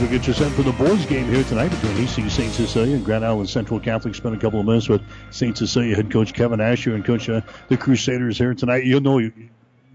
We'll get you set for the boys' game here tonight between EC St. Cecilia and Grand Island Central Catholic. Spend a couple of minutes with St. Cecilia head coach Kevin Asher and coach uh, the Crusaders here tonight. You'll know you,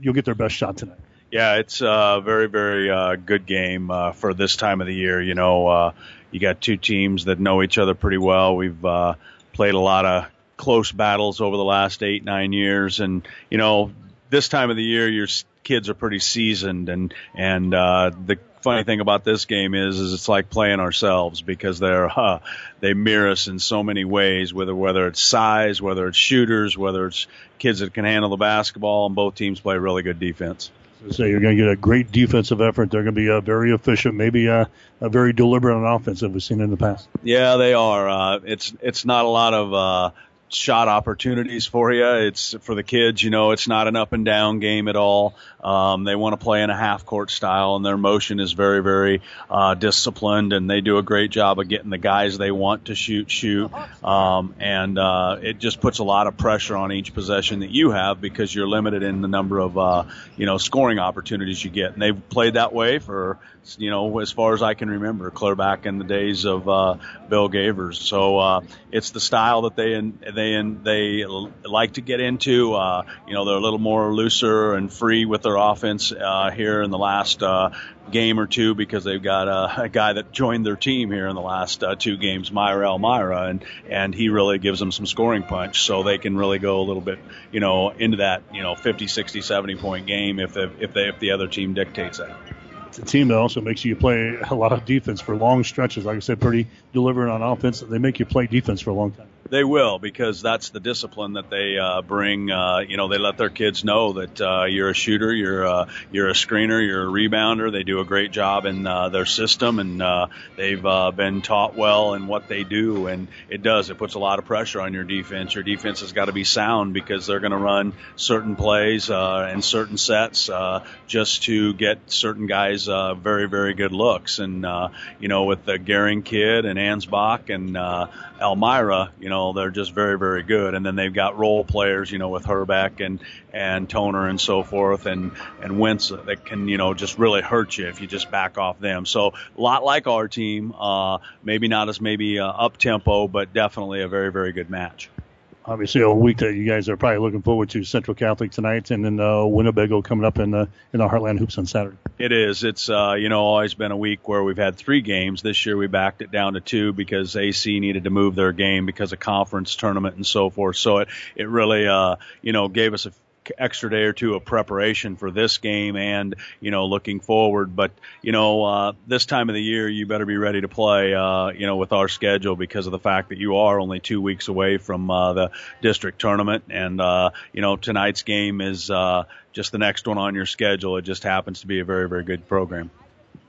will get their best shot tonight. Yeah, it's a very, very uh, good game uh, for this time of the year. You know, uh, you got two teams that know each other pretty well. We've uh, played a lot of close battles over the last eight, nine years, and you know, this time of the year, your kids are pretty seasoned, and and uh, the funny thing about this game is, is it's like playing ourselves because they're uh, they mirror us in so many ways. Whether whether it's size, whether it's shooters, whether it's kids that can handle the basketball, and both teams play really good defense. So you're going to get a great defensive effort. They're going to be uh, very efficient, maybe uh, a very deliberate on offense that we've seen in the past. Yeah, they are. Uh, it's it's not a lot of uh, shot opportunities for you. It's for the kids, you know, it's not an up and down game at all. Um, they want to play in a half court style, and their motion is very, very uh, disciplined, and they do a great job of getting the guys they want to shoot, shoot. Um, and uh, it just puts a lot of pressure on each possession that you have because you're limited in the number of, uh, you know, scoring opportunities you get. And they've played that way for, you know, as far as I can remember, clear back in the days of uh, Bill Gavers. So uh, it's the style that they they they like to get into. Uh, you know, they're a little more looser and free with their their offense uh, here in the last uh, game or two because they've got a, a, guy that joined their team here in the last uh, two games, Myra Elmira, and and he really gives them some scoring punch, so they can really go a little bit, you know, into that, you know, 50, 60, 70 point game if if, if they if the other team dictates that. It's a team that also makes you play a lot of defense for long stretches. Like I said, pretty delivering on offense. They make you play defense for a long time. They will because that's the discipline that they uh, bring. Uh, you know, they let their kids know that uh, you're a shooter, you're uh, you're a screener, you're a rebounder. They do a great job in uh, their system, and uh, they've been taught well in what they do. And it does. It puts a lot of pressure on your defense. Your defense has got to be sound because they're going to run certain plays and certain sets just to get certain guys very very good looks. And you know, with the Gehring kid and Ansbach and Elmira, you know they're just very, very good. And then they've got role players, you know, with Herbeck and and Toner and so forth, and and Wentz that can, you know, just really hurt you if you just back off them. So a lot like our team, uh, maybe not as maybe uh, up tempo, but definitely a very, very good match obviously a week that you guys are probably looking forward to Central Catholic tonight, and then uh, Winnebago coming up in the in the Heartland Hoops on Saturday. It is. It's uh, you know always been a week where we've had three games. This year we backed it down to two because AC needed to move their game because of conference tournament and so forth. So it it really uh, you know gave us a extra day or two of preparation for this game and you know looking forward. But you know uh, this time of the year you better be ready to play uh, you know with our schedule because of the fact that you are only two weeks away from uh, the district tournament. And uh, you know tonight's game is uh, just the next one on your schedule. It just happens to be a very very good program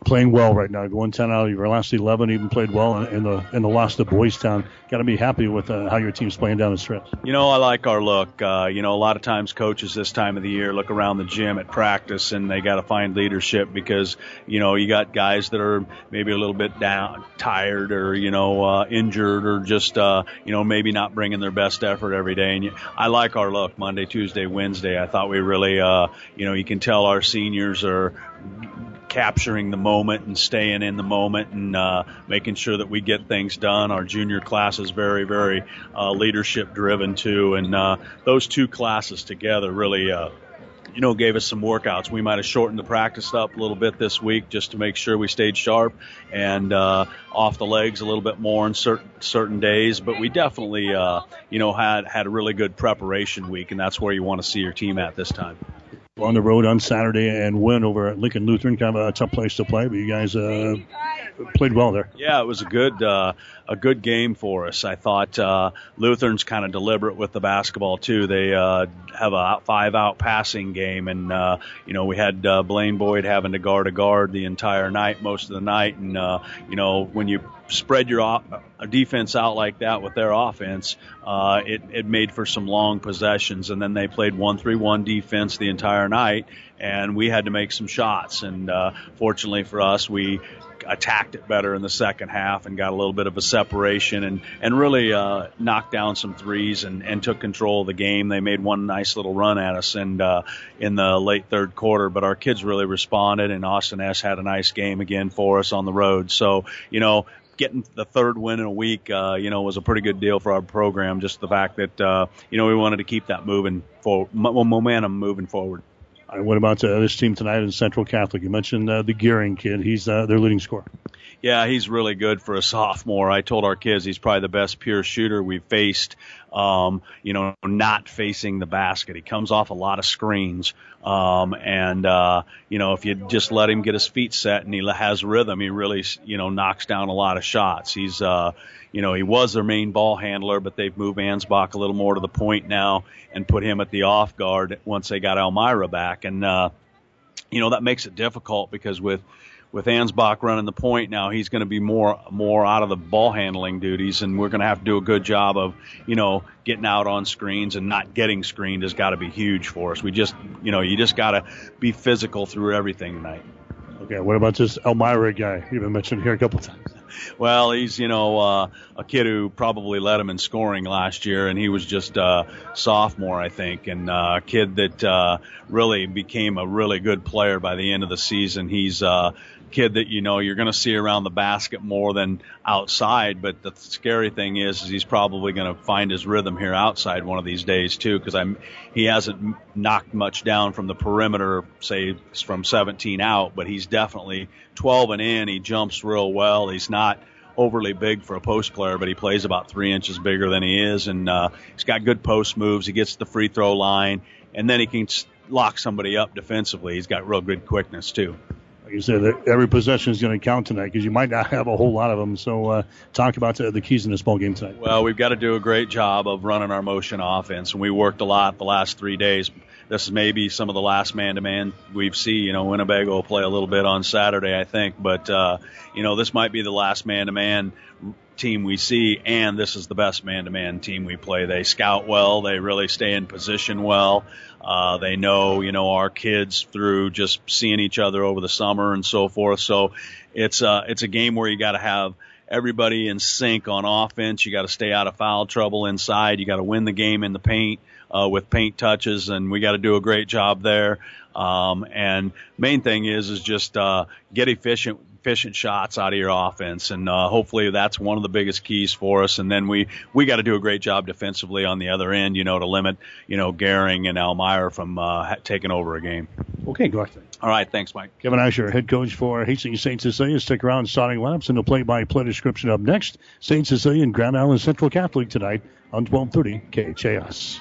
playing well right now, going 10 out of your last 11. Even played well in, the in the loss to Boys Town. Got to be happy with uh, how your team's playing down the stretch. You know, I like our look. Uh, you know, a lot of times coaches this time of the year look around the gym at practice and they got to find leadership because you know you got guys that are maybe a little bit down, tired, or you know uh, injured, or just uh, you know maybe not bringing their best effort every day. And you, I like our look Monday, Tuesday, Wednesday. I thought we really, uh, you know, you can tell our seniors are capturing the moment and staying in the moment and uh, making sure that we get things done. Our junior class is very, very uh, leadership driven too, and uh, those two classes together really. Uh, you know, gave us some workouts. We might have shortened the practice up a little bit this week just to make sure we stayed sharp and uh, off the legs a little bit more on certain certain days. But we definitely, uh, you know, had had a really good preparation week, and that's where you want to see your team at this time on the road on Saturday and win over at Lincoln Lutheran. Kind of a tough place to play, but you guys uh, played well there. Yeah, it was a good uh, a good game for us. I thought uh, Lutheran's kind of deliberate with the basketball too. They uh, have a five out passing game, and uh, you know we had uh, Blaine Boyd having to guard a guard the entire night, most of the night, and uh, you know when you spread your off, defense out like that with their offense, uh, it, it made for some long possessions. And then they played 1 3 1 defense the entire night, and we had to make some shots. And uh, fortunately for us, we attacked it better in the second half and got a little bit of a separation and and really uh, knocked down some threes and and took control of the game. They made one nice little run at us and uh, in the late third quarter, but our kids really responded and Austin S had a nice game again for us on the road. So you know getting the third win in a week, uh, you know, was a pretty good deal for our program. Just the fact that, uh, you know, we wanted to keep that moving for momentum moving forward. What about uh, this team tonight in Central Catholic? You mentioned uh, the Gehring kid. He's uh, their leading scorer. Yeah, he's really good for a sophomore. I told our kids he's probably the best pure shooter we've faced. Um, you know, not facing the basket. He comes off a lot of screens. Um, and, uh, you know, if you just let him get his feet set and he has rhythm, he really, you know, knocks down a lot of shots. He's, uh, you know, he was their main ball handler, but they've moved Ansbach a little more to the point now and put him at the off guard once they got Elmira back. And, uh, you know, that makes it difficult because with, with Ansbach running the point now, he's going to be more more out of the ball handling duties, and we're going to have to do a good job of you know getting out on screens and not getting screened has got to be huge for us. We just you know you just got to be physical through everything tonight. Okay, what about this Elmira guy you've been mentioned here a couple times? Well, he's you know uh, a kid who probably led him in scoring last year, and he was just a sophomore, I think, and uh, a kid that uh, really became a really good player by the end of the season. He's uh, kid that you know you're going to see around the basket more than outside. But the scary thing is, is he's probably going to find his rhythm here outside one of these days too, because I'm he hasn't knocked much down from the perimeter, say from 17 out, but he's definitely 12 and in. He jumps real well. He's not overly big for a post player, but he plays about three inches bigger than he is, and uh, he's got good post moves. He gets the free throw line, and then he can lock somebody up defensively. He's got real good quickness too like you said, that every possession is going to count tonight because you might not have a whole lot of them. So, uh, talk about the, the keys in this ball game tonight. Well, we've got to do a great job of running our motion offense, and we worked a lot the last three days. This is maybe some of the last man-to-man we've seen. You know, Winnebago will play a little bit on Saturday, I think, but uh, you know, this might be the last man-to-man team we see, and this is the best man-to-man team we play. They scout well, they really stay in position well. Uh, they know, you know, our kids through just seeing each other over the summer and so forth. So it's uh, it's a game where you got to have everybody in sync on offense. You got to stay out of foul trouble inside. You got to win the game in the paint uh, with paint touches, and we got to do a great job there. Um, and main thing is is just uh, get efficient efficient shots out of your offense, and uh, hopefully that's one of the biggest keys for us. And then we we got to do a great job defensively on the other end, you know, to limit you know Gehring and Elmira from uh, taking over a game. Okay, go ahead. All right, thanks, Mike. Kevin Asher, head coach for Hastings St. Cecilia. Stick around, starting laps and the play-by-play description up next. St. Cecilia and Grand Island Central Catholic tonight on 1230 KHAS.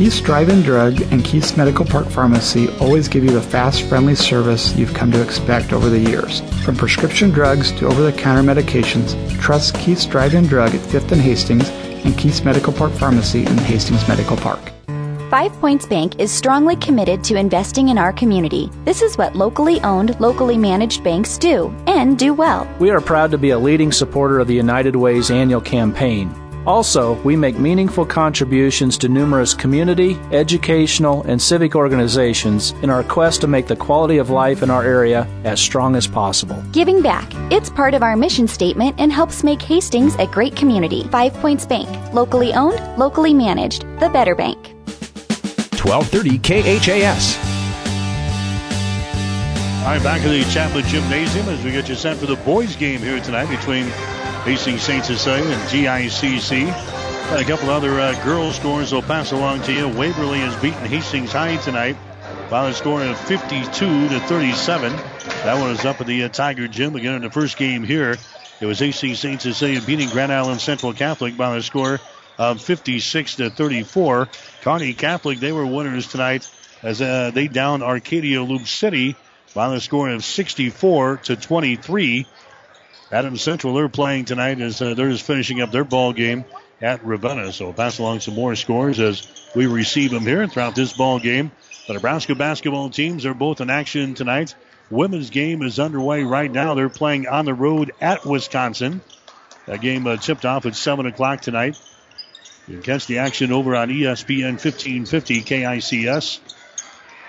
Keith's Drive-In Drug and Keith's Medical Park Pharmacy always give you the fast, friendly service you've come to expect over the years. From prescription drugs to over-the-counter medications, trust Keith's Drive-In Drug at 5th and Hastings and Keith's Medical Park Pharmacy in Hastings Medical Park. Five Points Bank is strongly committed to investing in our community. This is what locally owned, locally managed banks do, and do well. We are proud to be a leading supporter of the United Way's annual campaign. Also, we make meaningful contributions to numerous community, educational, and civic organizations in our quest to make the quality of life in our area as strong as possible. Giving back. It's part of our mission statement and helps make Hastings a great community. Five Points Bank. Locally owned, locally managed. The better bank. 1230 KHAS. All right, back in the Chapman Gymnasium as we get you set for the boys' game here tonight between Hastings St. Cecilia and GICC. A couple other uh, girls scores will pass along to you. Waverly has beaten Hastings High tonight by a score of 52 to 37. That one is up at the uh, Tiger Gym again in the first game here. It was Hastings St. Cecilia beating Grand Island Central Catholic by a score of 56 to 34. Kearney Catholic, they were winners tonight as uh, they downed Arcadia Loop City by the score of 64 to 23. Adams Central, they're playing tonight as uh, they're just finishing up their ball game at Ravenna. So pass along some more scores as we receive them here throughout this ball game. The Nebraska basketball teams are both in action tonight. Women's game is underway right now. They're playing on the road at Wisconsin. That game uh, tipped off at 7 o'clock tonight. You can catch the action over on ESPN 1550 KICS.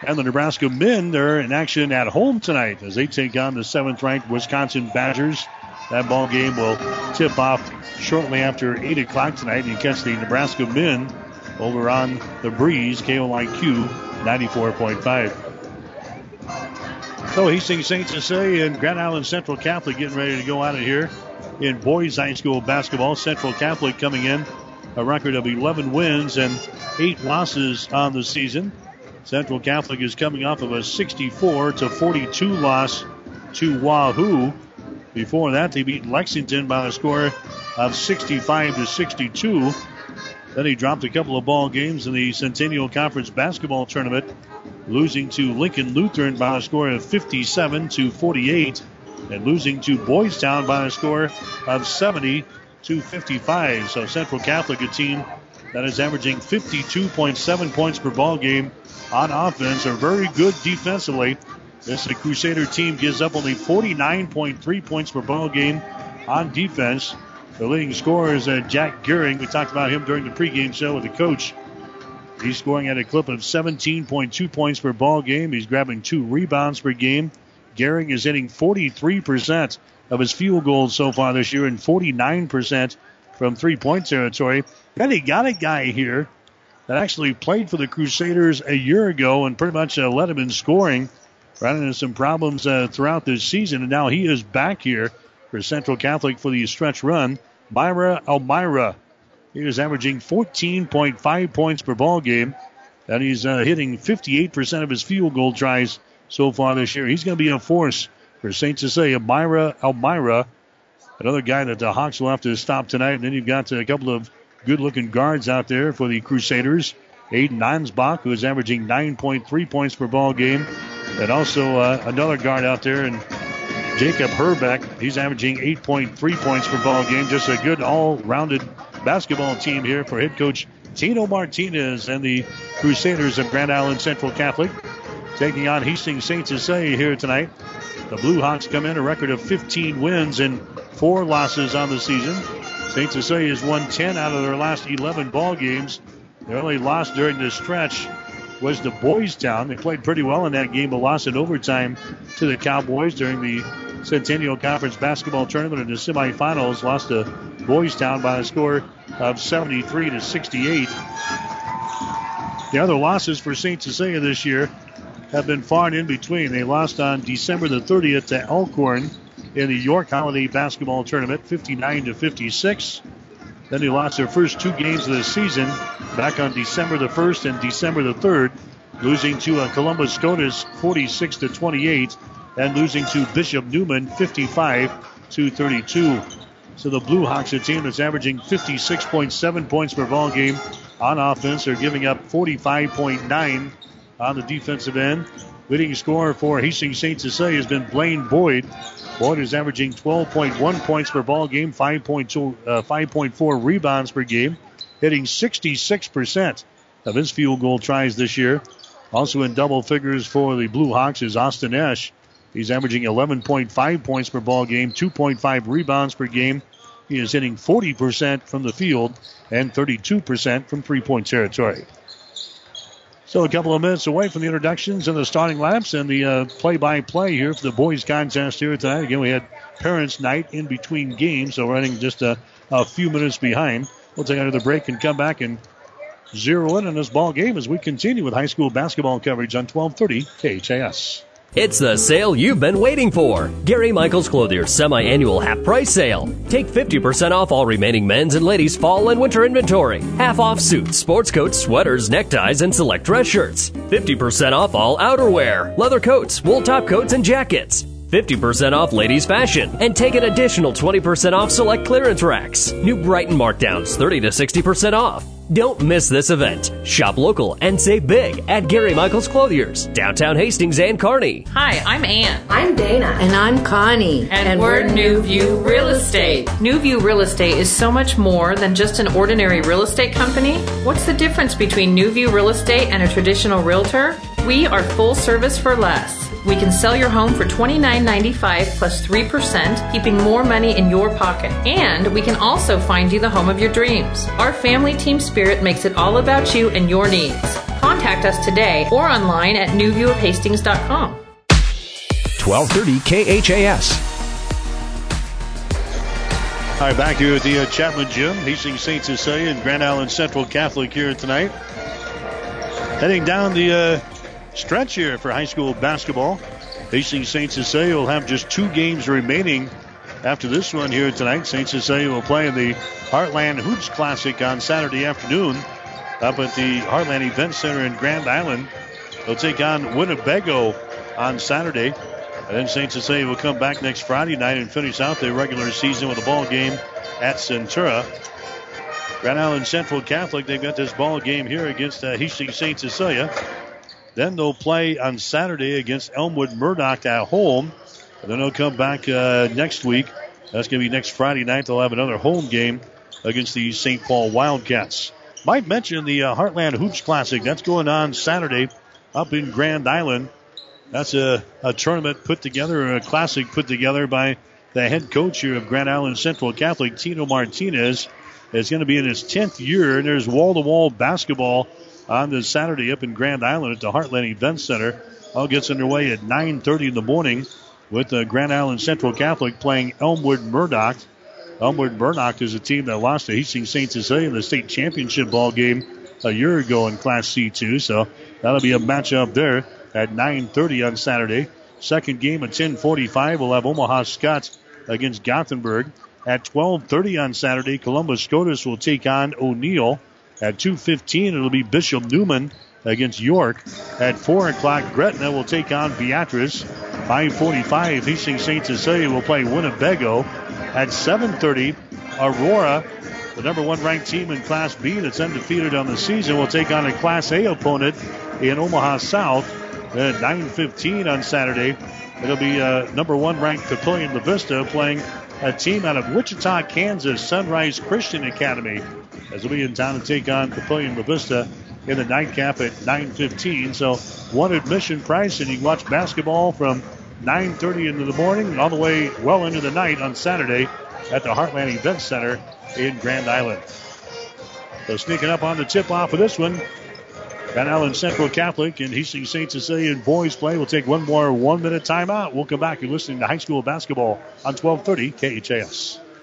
And the Nebraska men, they're in action at home tonight as they take on the seventh ranked Wisconsin Badgers. That ball game will tip off shortly after 8 o'clock tonight. And you catch the Nebraska men over on the breeze, KOIQ 94.5. So Hastings St. Cecilia and Grand Island Central Catholic getting ready to go out of here in boys high school basketball. Central Catholic coming in a record of 11 wins and 8 losses on the season. Central Catholic is coming off of a 64 to 42 loss to Wahoo. Before that, they beat Lexington by a score of 65 to 62. Then he dropped a couple of ball games in the Centennial Conference basketball tournament, losing to Lincoln Lutheran by a score of 57 to 48, and losing to Boys Town by a score of 70 to 55. So Central Catholic, a team that is averaging 52.7 points per ball game on offense, are very good defensively. This Crusader team gives up only 49.3 points per ball game on defense. The leading scorer is uh, Jack Gehring. We talked about him during the pregame show with the coach. He's scoring at a clip of 17.2 points per ball game. He's grabbing two rebounds per game. Gehring is hitting 43% of his field goals so far this year and 49% from three point territory. Then he got a guy here that actually played for the Crusaders a year ago and pretty much uh, led him in scoring. Ran into some problems uh, throughout this season, and now he is back here for Central Catholic for the stretch run. Myra Elmira. He is averaging 14.5 points per ball game, and he's uh, hitting 58% of his field goal tries so far this year. He's going to be a force for St. Cecilia. Myra Elmira, another guy that the Hawks will have to stop tonight. And then you've got a couple of good-looking guards out there for the Crusaders. Aiden Ansbach, who is averaging 9.3 points per ball game, and also uh, another guard out there, and Jacob Herbeck. He's averaging 8.3 points per ball game. Just a good all-rounded basketball team here for head coach Tino Martinez and the Crusaders of Grand Island Central Catholic taking on Hastings St. Cecilia here tonight. The Blue Hawks come in a record of 15 wins and four losses on the season. St. Cecilia has won 10 out of their last 11 ball games. They only lost during this stretch was to Boys Town. They played pretty well in that game, but lost in overtime to the Cowboys during the Centennial Conference basketball tournament in the semifinals. Lost to Boys Town by a score of 73 to 68. The other losses for St. Cecilia this year have been far and in between. They lost on December the 30th to Elkhorn in the York Holiday basketball tournament, 59 to 56. Then they lost their first two games of the season back on December the 1st and December the 3rd, losing to uh, Columbus SCOTUS 46 to 28 and losing to Bishop Newman 55 to 32. So the Blue Hawks, a team that's averaging 56.7 points per ball game on offense, are giving up 45.9 on the defensive end. Leading scorer for Hastings St. Cecilia has been Blaine Boyd. Boyd is averaging 12.1 points per ball game, 5.2, uh, 5.4 rebounds per game, hitting 66% of his field goal tries this year. Also in double figures for the Blue Hawks is Austin Esch. He's averaging 11.5 points per ball game, 2.5 rebounds per game. He is hitting 40% from the field and 32% from three point territory. So a couple of minutes away from the introductions and the starting laps and the play by play here for the boys contest here tonight. Again, we had parents night in between games, so running just a, a few minutes behind. We'll take another break and come back and zero in on this ball game as we continue with high school basketball coverage on 1230 KHAS. It's the sale you've been waiting for. Gary Michaels Clothier's semi-annual half price sale. Take 50% off all remaining men's and ladies' fall and winter inventory. Half off suits, sports coats, sweaters, neckties, and select dress shirts. 50% off all outerwear, leather coats, wool top coats, and jackets. 50% off ladies' fashion, and take an additional 20% off select clearance racks. New Brighton markdowns 30 to 60% off. Don't miss this event. Shop local and save big at Gary Michaels Clothiers, downtown Hastings and Kearney. Hi, I'm Ann. I'm Dana. And I'm Connie. And, and we're, we're New View Real Estate. New View Real Estate is so much more than just an ordinary real estate company. What's the difference between New View Real Estate and a traditional realtor? We are full service for less. We can sell your home for $29.95 plus 3%, keeping more money in your pocket. And we can also find you the home of your dreams. Our family team spirit makes it all about you and your needs. Contact us today or online at newviewofhastings.com. 1230 KHAS. All right, back here at the uh, Chapman Gym, Hastings St. Cecilia and Grand Island Central Catholic here tonight. Heading down the uh, stretch here for high school basketball. Hastings St. Cecilia will have just two games remaining after this one here tonight. St. Cecilia will play in the Heartland Hoops Classic on Saturday afternoon up at the Heartland Event Center in Grand Island. They'll take on Winnebago on Saturday. And then St. Cecilia will come back next Friday night and finish out their regular season with a ball game at Centura. Grand Island Central Catholic, they've got this ball game here against uh, Hastings St. Cecilia. Then they'll play on Saturday against Elmwood Murdock at home. And then they'll come back uh, next week. That's going to be next Friday night. They'll have another home game against the St. Paul Wildcats. Might mention the uh, Heartland Hoops Classic. That's going on Saturday up in Grand Island. That's a, a tournament put together, a classic put together by the head coach here of Grand Island Central Catholic, Tino Martinez. It's going to be in his 10th year, and there's wall to wall basketball on this Saturday up in Grand Island at the Heartland Event Center. All gets underway at 9:30 in the morning with the Grand Island Central Catholic playing Elmwood Murdock. Elmwood Murdock is a team that lost to Hastings St. Cecilia in the state championship ball game a year ago in Class C2. So that'll be a matchup there at 9:30 on Saturday. Second game at 10:45. We'll have Omaha Skutt against Gothenburg. At 12:30 on Saturday, Columbus SCOTUS will take on O'Neill. At 2.15, it'll be Bishop Newman against York. At 4 o'clock, Gretna will take on Beatrice. 5.45, Hastings St. Cecilia will play Winnebago. At 7.30, Aurora, the number one ranked team in Class B that's undefeated on the season, will take on a Class A opponent in Omaha South. At 9.15 on Saturday, it'll be uh, number one ranked Papillion La Vista playing a team out of Wichita, Kansas, Sunrise Christian Academy as we'll be in town to take on Papillion La Vista in the nightcap at 9:15. So one admission price, and you can watch basketball from 9:30 into the morning all the way well into the night on Saturday at the Heartland Event Center in Grand Island. So sneaking up on the tip-off of this one, Grand Island Central Catholic and Hastings St. Cecilia boys play. We'll take one more one-minute timeout. We'll come back and listen to high school basketball on 12:30 KHAS.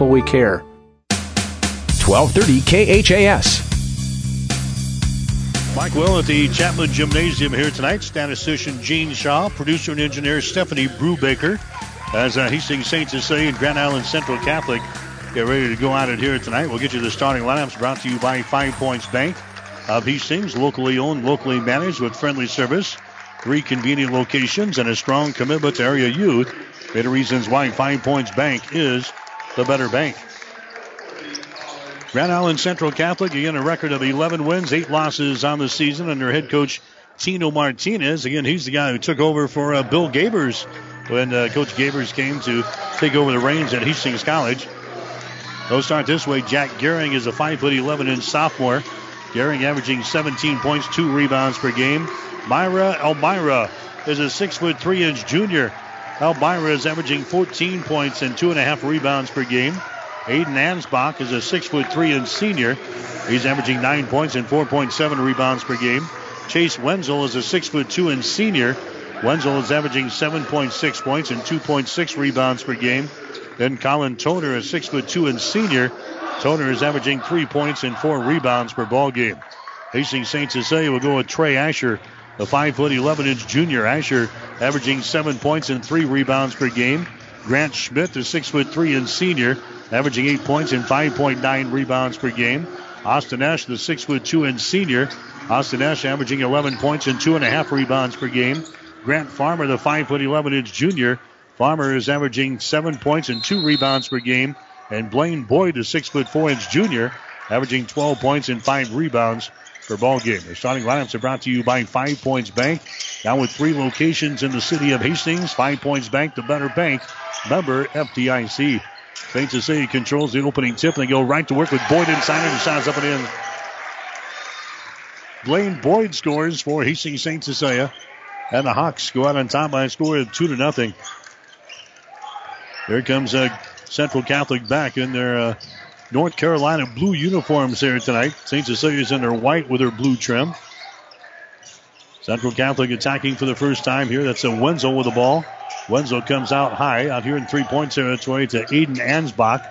we care. 1230 KHAS. Mike Will at the Chapman Gymnasium here tonight. Statistician Gene Shaw, producer and engineer Stephanie Brubaker. As uh, Hastings St. Cecilia and Grand Island Central Catholic get ready to go at it here tonight. We'll get you the starting lineups brought to you by Five Points Bank of Hastings, locally owned, locally managed with friendly service, three convenient locations, and a strong commitment to area youth. Many reasons why Five Points Bank is the better bank. Grand Island Central Catholic, again, a record of 11 wins, 8 losses on the season under head coach Tino Martinez. Again, he's the guy who took over for uh, Bill Gabers when uh, Coach Gabers came to take over the reins at Hastings College. They'll start this way. Jack Gehring is a 5'11 inch sophomore. Gehring averaging 17 points, two rebounds per game. Myra Elmira is a six foot three inch junior. Elmira is averaging 14 points and two and a half rebounds per game. Aiden Ansbach is a six foot three inch senior. He's averaging nine points and 4.7 rebounds per game. Chase Wenzel is a six foot two inch senior. Wenzel is averaging 7.6 points and 2.6 rebounds per game. Then Colin Toner, a six foot two inch senior. Toner is averaging three points and four rebounds per ball game. Hastings St. Cecilia will go with Trey Asher, the five foot 11 inch junior. Asher averaging seven points and three rebounds per game. Grant Schmidt, the six foot three inch senior, averaging eight points and 5.9 rebounds per game. Austin Ash, the six foot two inch senior, Austin Ash averaging 11 points and two and a half rebounds per game. Grant Farmer, the five foot 11 inch junior, Farmer is averaging seven points and two rebounds per game. And Blaine Boyd, the six foot four inch junior, averaging 12 points and five rebounds per ball game. The starting lineups are brought to you by Five Points Bank. Now with three locations in the city of Hastings, Five Points Bank, the better bank. Member FDIC. St. Cecilia controls the opening tip, they go right to work with Boyd inside, and shot's up and in. Blaine Boyd scores for Hastings St. Cecilia, and the Hawks go out on top by a score of two to nothing. Here comes uh, Central Catholic back in their uh, North Carolina blue uniforms here tonight. St. Cecilia's in their white with their blue trim. Central Catholic attacking for the first time here. That's a Wenzel with the ball. Wenzel comes out high out here in three point territory to Aiden Ansbach.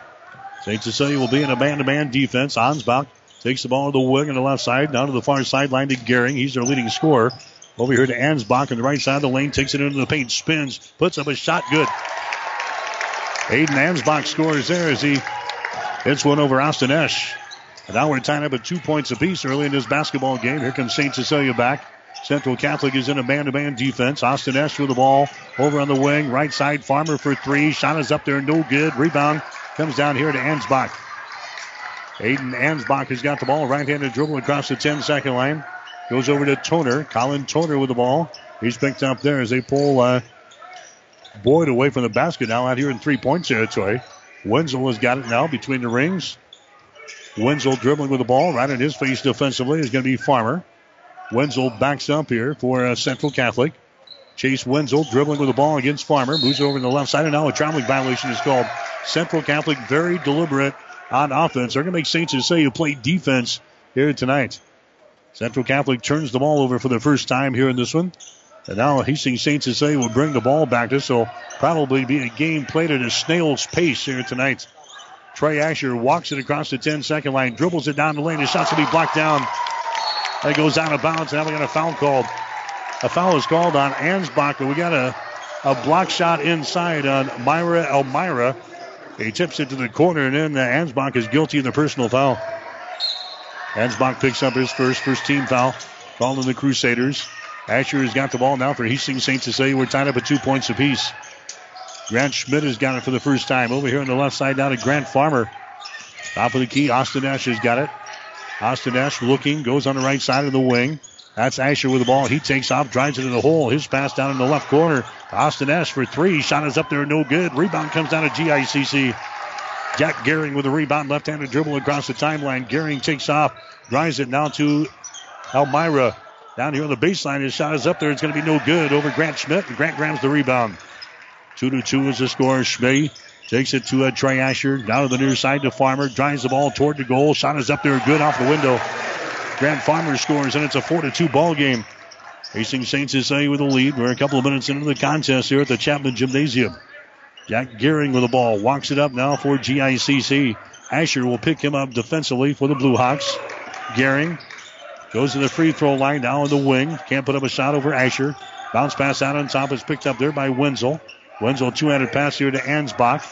St. Cecilia will be in a man to man defense. Ansbach takes the ball to the wing on the left side, down to the far sideline to Gehring. He's their leading scorer. Over here to Ansbach on the right side of the lane, takes it into the paint, spins, puts up a shot, good. Aiden Ansbach scores there as he hits one over Austin Esch. And now we're tied up at two points apiece early in this basketball game. Here comes St. Cecilia back. Central Catholic is in a man-to-man defense. Austin Esch with the ball over on the wing. Right side, Farmer for three. Shot is up there, no good. Rebound comes down here to Ansbach. Aiden Ansbach has got the ball. Right-handed dribble across the 10-second line. Goes over to Toner. Colin Toner with the ball. He's picked up there as they pull uh, Boyd away from the basket now out here in three-point territory. Wenzel has got it now between the rings. Wenzel dribbling with the ball right in his face defensively is going to be Farmer. Wenzel backs up here for uh, Central Catholic. Chase Wenzel dribbling with the ball against Farmer. Moves over to the left side, and now a traveling violation is called. Central Catholic very deliberate on offense. They're going to make St. Cecilia play defense here tonight. Central Catholic turns the ball over for the first time here in this one. And now Hastings St. Cecilia will bring the ball back. This will probably be a game played at a snail's pace here tonight. Trey Asher walks it across the 10 second line, dribbles it down the lane. His shot's going to be blocked down. It goes out of bounds. Now we got a foul called. A foul is called on Ansbach, but we got a, a block shot inside on Myra Elmira. He tips it to the corner, and then Ansbach is guilty of the personal foul. Ansbach picks up his first first team foul, calling the Crusaders. Asher has got the ball now for Hastings St. Cecilia. We're tied up at two points apiece. Grant Schmidt has got it for the first time. Over here on the left side, down to Grant Farmer. Top of the key, Austin Ash has got it. Austin Ash looking, goes on the right side of the wing. That's Asher with the ball. He takes off, drives it in the hole. His pass down in the left corner. Austin Ash for three. Shot is up there, no good. Rebound comes down to GICC. Jack Gehring with a rebound, left-handed dribble across the timeline. Gehring takes off, drives it now to Elmira. Down here on the baseline, his shot is up there. It's going to be no good over Grant Schmidt. And Grant grabs the rebound. Two to two is the score. Schmidt takes it to uh, Trey Asher. Down to the near side to Farmer. Drives the ball toward the goal. Shot is up there, good off the window. Grant Farmer scores, and it's a four to two ball game. Hastings St. Cecilia with the lead. We're a couple of minutes into the contest here at the Chapman Gymnasium. Jack Gehring with the ball. Walks it up now for GICC. Asher will pick him up defensively for the Blue Hawks. Gehring goes to the free throw line down on the wing. Can't put up a shot over Asher. Bounce pass out on top is picked up there by Wenzel. Wenzel two-handed pass here to Ansbach.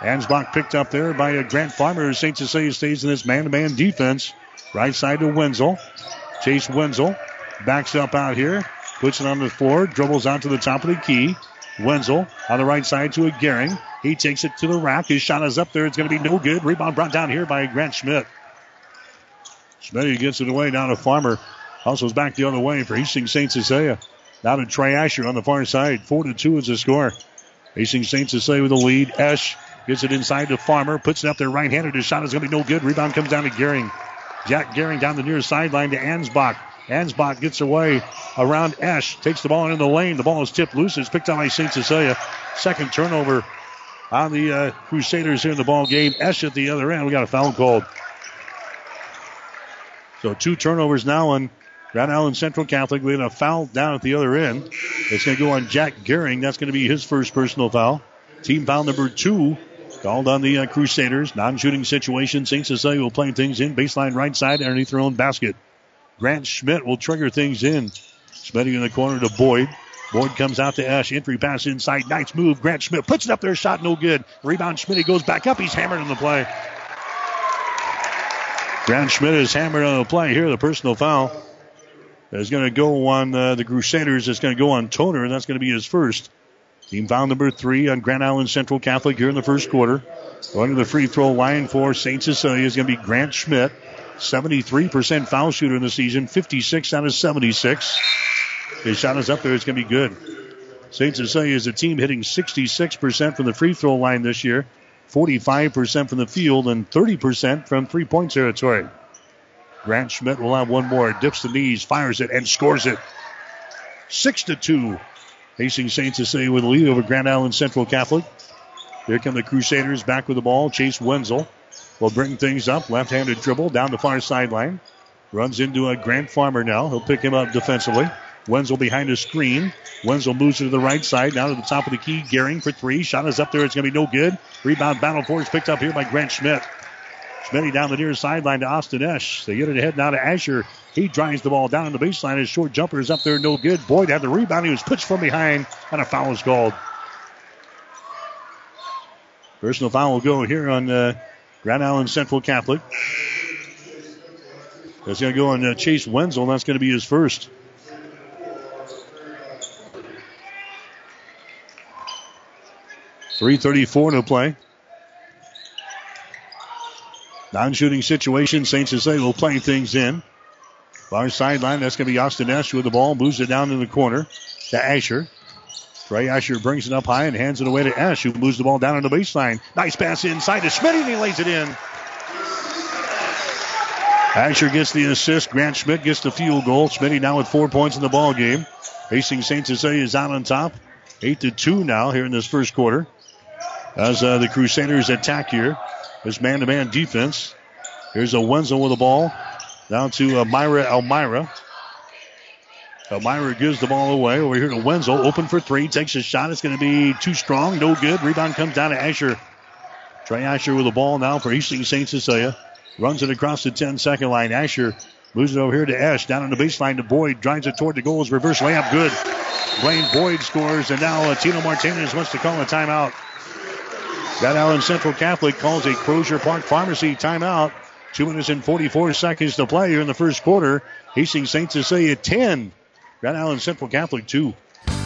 Ansbach picked up there by Grant Farmer. St. Cecilia stays in this man-to-man defense. Right side to Wenzel. Chase Wenzel backs up out here. Puts it on the floor. Dribbles out to the top of the key. Wenzel on the right side to a Gehring. He takes it to the rack. His shot is up there. It's going to be no good. Rebound brought down here by Grant Schmidt. Schmidt gets it away down to Farmer. Hustles back the other way for Hastings St. Cecilia. Now to Trey Asher on the far side. Four to two is the score. Hastings St. Cecilia with the lead. Esch gets it inside to Farmer. Puts it up there right-handed. His shot is going to be no good. Rebound comes down to Gehring. Jack Gehring down the near sideline to Ansbach. Ansbach gets away around Esch, takes the ball into the lane. The ball is tipped loose. It's picked up by St. Cecilia. Second turnover on the uh, Crusaders here in the ball game. Esch at the other end. We got a foul called. So two turnovers now on Grand Island Central Catholic. We have a foul down at the other end. It's going to go on Jack Gehring. That's going to be his first personal foul. Team foul number two called on the uh, Crusaders. Non-shooting situation. St. Cecilia will play things in. Baseline right side underneath their own basket. Grant Schmidt will trigger things in. Schmidt in the corner to Boyd. Boyd comes out to Ash. Entry pass inside. Nice move. Grant Schmidt puts it up there. Shot no good. Rebound Schmidt goes back up. He's hammered in the play. Grant Schmidt is hammered on the play here. The personal foul is going to go on uh, the Crusaders. It's going to go on Toner, and that's going to be his first. Team foul number three on Grand Island Central Catholic here in the first quarter. Going to the free throw line for St. Cecilia is going to be Grant Schmidt. 73% foul shooter in the season, 56 out of 76. His shot is up there. It's going to be good. St. Cecilia is a team hitting 66% from the free throw line this year, 45% from the field, and 30% from three point territory. Grant Schmidt will have one more. Dips the knees, fires it, and scores it. Six to two. Hastings St. Cecilia with a lead over Grand Island Central Catholic. Here come the Crusaders back with the ball. Chase Wenzel will bring things up. Left-handed dribble down the far sideline. Runs into a Grant Farmer now. He'll pick him up defensively. Wenzel behind a screen. Wenzel moves it to the right side, now to the top of the key. Gehring for three. Shot is up there. It's going to be no good. Rebound battle for is picked up here by Grant Schmidt. Schmidt down the near sideline to Austin Esch. They get it ahead now to Asher. He drives the ball down the baseline. His short jumper is up there, no good. Boyd had the rebound. He was pitched from behind, and a foul is called. Personal foul will go here on uh, Grand Island Central Catholic. That's going to go on uh, Chase Wenzel. That's going to be his first. Three thirty-four to play. Non-shooting situation. St. Cecilia will play things in. Far sideline. That's going to be Austin Esch with the ball. Moves it down in the corner to Asher. Trey Asher brings it up high and hands it away to Esch, who moves the ball down on the baseline. Nice pass inside to Schmidt, and he lays it in. Asher gets the assist. Grant Schmidt gets the field goal. Schmidt now with four points in the ball game. Hastings St. Cecilia is out on top. Eight to two now here in this first quarter. As uh, the Crusaders attack here. This man-to-man defense. Here's a Wenzel with the ball. Down to uh, Myra Elmira. Elmira gives the ball away. Over here to Wenzel. Open for three. Takes a shot. It's going to be too strong. No good. Rebound comes down to Asher. Trey Asher with the ball now for Hastings St. Cecilia. Runs it across the 10 second line. Asher moves it over here to Ash. Down on the baseline to Boyd. Drives it toward the goals. Reverse layup. Good. Blaine Boyd scores. And now uh, Tino Martinez wants to call a timeout. Grand Island Central Catholic calls a Crozier Park Pharmacy timeout. Two minutes and 44 seconds to play here in the first quarter. Hastings St. Cecilia 10. Grand Island Central Catholic 2.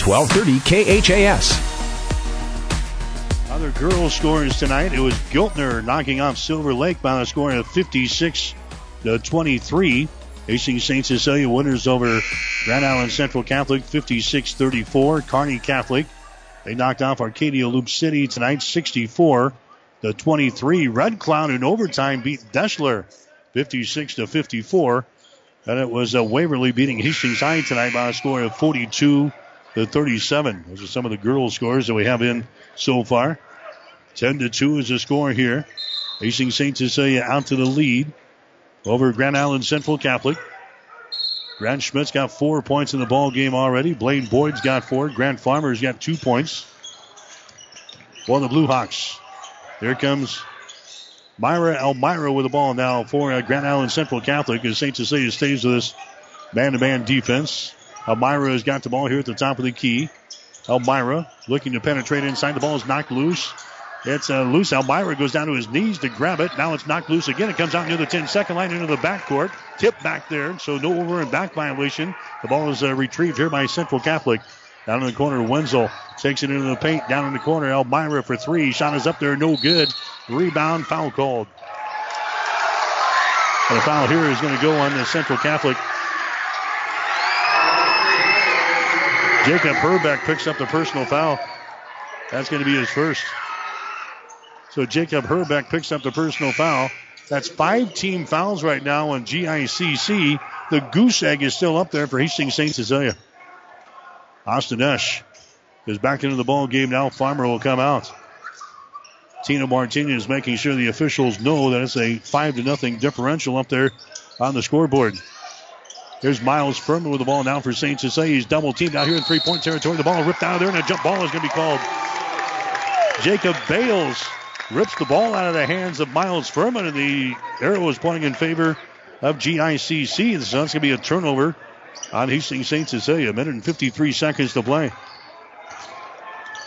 1230 KHAS. Other girls scores tonight. It was Giltner knocking off Silver Lake by a score of 56 to 23. Hastings St. Cecilia winners over Grand Island Central Catholic 56-34. Kearney Catholic they knocked off Arcadia Loop City tonight 64 to 23. Red Cloud in overtime beat Deshler 56 to 54. And it was uh, Waverly beating Hastings High tonight by a score of 42 to 37. Those are some of the girls' scores that we have in so far. 10 to 2 is the score here. Hastings St. Cecilia out to the lead over Grand Island Central Catholic. Grant Schmidt's got four points in the ball game already. Blaine Boyd's got four. Grant Farmer's got two points for the Blue Hawks. Here comes Myra Elmira with the ball now for uh, Grand Island Central Catholic as St. Cecilia stays with this man-to-man defense. Elmira has got the ball here at the top of the key. Elmira looking to penetrate inside. The ball is knocked loose. It's uh, loose. Elmira goes down to his knees to grab it. Now it's knocked loose again. It comes out near the 10 second line into the backcourt. Tip back there, so no over and back violation. The ball is uh, retrieved here by Central Catholic. Down in the corner, Wenzel takes it into the paint. Down in the corner, Elmira for three. Shot is up there, no good. Rebound, foul called. And the foul here is going to go on the Central Catholic. Jacob Herbeck picks up the personal foul. That's going to be his first. So Jacob Herbeck picks up the personal foul. That's five team fouls right now on GICC. The goose egg is still up there for Hastings St. Cecilia. Austin Esch is back into the ball game now. Farmer will come out. Tino Martinez is making sure the officials know that it's a five to nothing differential up there on the scoreboard. Here's Miles Furman with the ball now for St. Cecilia. He's double teamed out here in three point territory. The ball ripped out of there, and a jump ball is going to be called. Jacob Bales rips the ball out of the hands of Miles Furman, and the arrow is pointing in favor of GICC. So that's going to be a turnover on Hastings St. Cecilia. A minute and 53 seconds to play.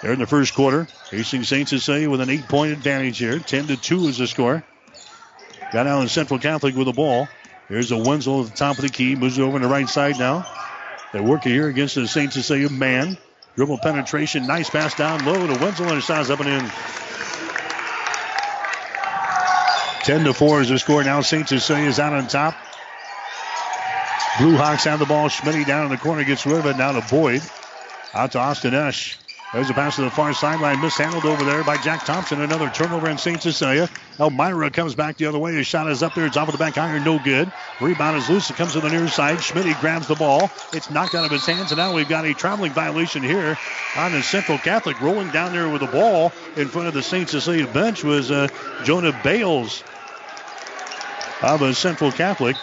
There in the first quarter, Hastings St. Cecilia with an eight point advantage here. 10 to 2 is the score. Got in Central Catholic with the ball. Here's a Wenzel at the top of the key. Moves over to the right side now. They're working here against the St. Cecilia man. Dribble penetration. Nice pass down low to Wenzel and it size up and in. 10 to 4 is the score. Now St. Cecilia is out on top. Blue Hawks have the ball. Schmitty down in the corner gets rid of it. Now to Boyd. Out to Austin Esch. There's a pass to the far sideline, mishandled over there by Jack Thompson. Another turnover in St. Cecilia. Elmira comes back the other way. His shot is up there. It's off of the back iron. No good. Rebound is loose. It comes to the near side. Schmitty grabs the ball. It's knocked out of his hands, and now we've got a traveling violation here on the Central Catholic. Rolling down there with the ball in front of the St. Cecilia bench was uh, Jonah Bales of a Central Catholic.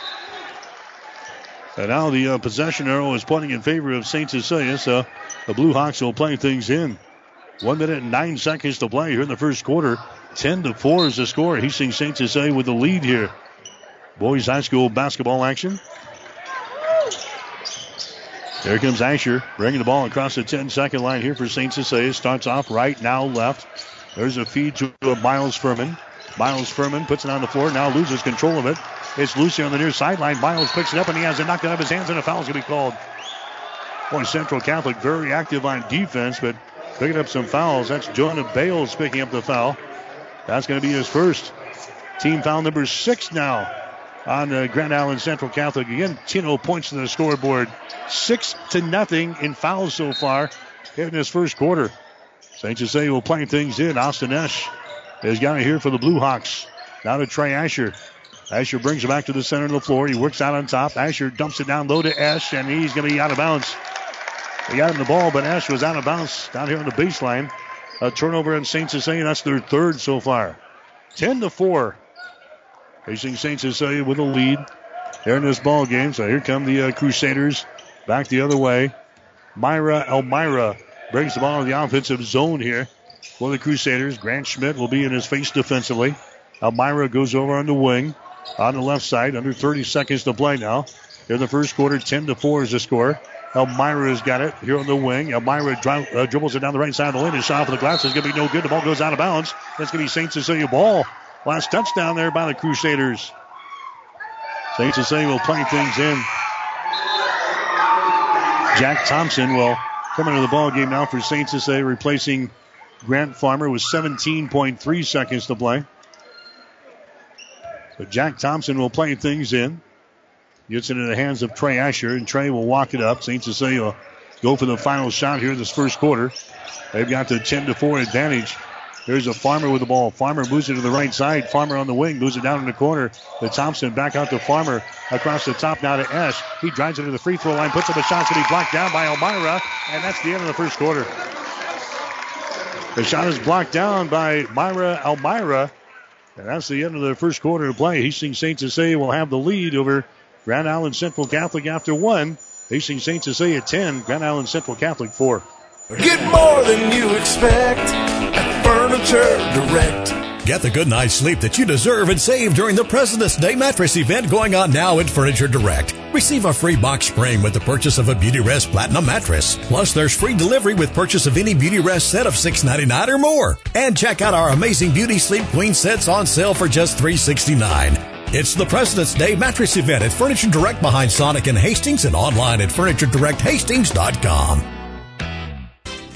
And now the uh, possession arrow is pointing in favor of St. Cecilia, so the Blue Hawks will play things in. One minute and nine seconds to play here in the first quarter. 10 to 4 is the score. Hastings St. Cecilia with the lead here. Boys High School basketball action. There comes Asher bringing the ball across the 10 second line here for St. Cecilia. Starts off right, now left. There's a feed to Miles Furman. Miles Furman puts it on the floor, now loses control of it. It's Lucy on the near sideline. Miles picks it up and he has it knocked out of his hands, and a foul's going to be called. Boy, Central Catholic very active on defense, but picking up some fouls. That's Jonah Bales picking up the foul. That's going to be his first. Team foul number six now on uh, Grand Island Central Catholic. Again, Tino points to the scoreboard. Six to nothing in fouls so far in this first quarter. St. Cecilia will play things in. Austin Esch has got it here for the Blue Hawks. Now to Trey Asher. Asher brings it back to the center of the floor. He works out on top. Asher dumps it down low to Esch, and he's going to be out of bounds. He got him the ball, but Esch was out of bounds down here on the baseline. A turnover in St. Cecilia. That's their third so far. 10 to 4. Hastings St. Cecilia with a lead here in this ball game. So here come the uh, Crusaders back the other way. Myra Elmira brings the ball in the offensive zone here for the Crusaders. Grant Schmidt will be in his face defensively. Elmira goes over on the wing on the left side. Under 30 seconds to play now. In the first quarter, 10 to 4 is the score. Elmira's got it here on the wing. Elmira dri- uh, dribbles it down the right side of the lane. His shot for the glass It's going to be no good. The ball goes out of bounds. That's going to be St. Cecilia ball. Last touchdown there by the Crusaders. St. Cecilia will play things in. Jack Thompson will come into the ball game now for St. Cecilia, replacing Grant Farmer with 17.3 seconds to play. But Jack Thompson will play things in. Gets into the hands of Trey Asher, and Trey will walk it up. St. Cecilia will go for the final shot here in this first quarter. They've got the 10 to 4 advantage. There's a Farmer with the ball. Farmer moves it to the right side. Farmer on the wing, moves it down in the corner. The Thompson back out to Farmer. Across the top now to Esch. He drives it to the free throw line, puts up a shot, to be blocked down by Elmira, and that's the end of the first quarter. The shot is blocked down by Myra Elmira, and that's the end of the first quarter of play. Hastings St. Cecilia will have the lead over Grand Island Central Catholic after one. Hastings St. Cecilia 10, Grand Island Central Catholic 4. Get more than you expect at Furniture Direct. Get the good night's sleep that you deserve and save during the President's Day mattress event going on now at Furniture Direct. Receive a free box spring with the purchase of a Beautyrest Platinum mattress. Plus, there's free delivery with purchase of any Beautyrest set of $6.99 or more. And check out our amazing Beauty Sleep Queen sets on sale for just $3.69. It's the President's Day mattress event at Furniture Direct behind Sonic and Hastings and online at FurnitureDirectHastings.com.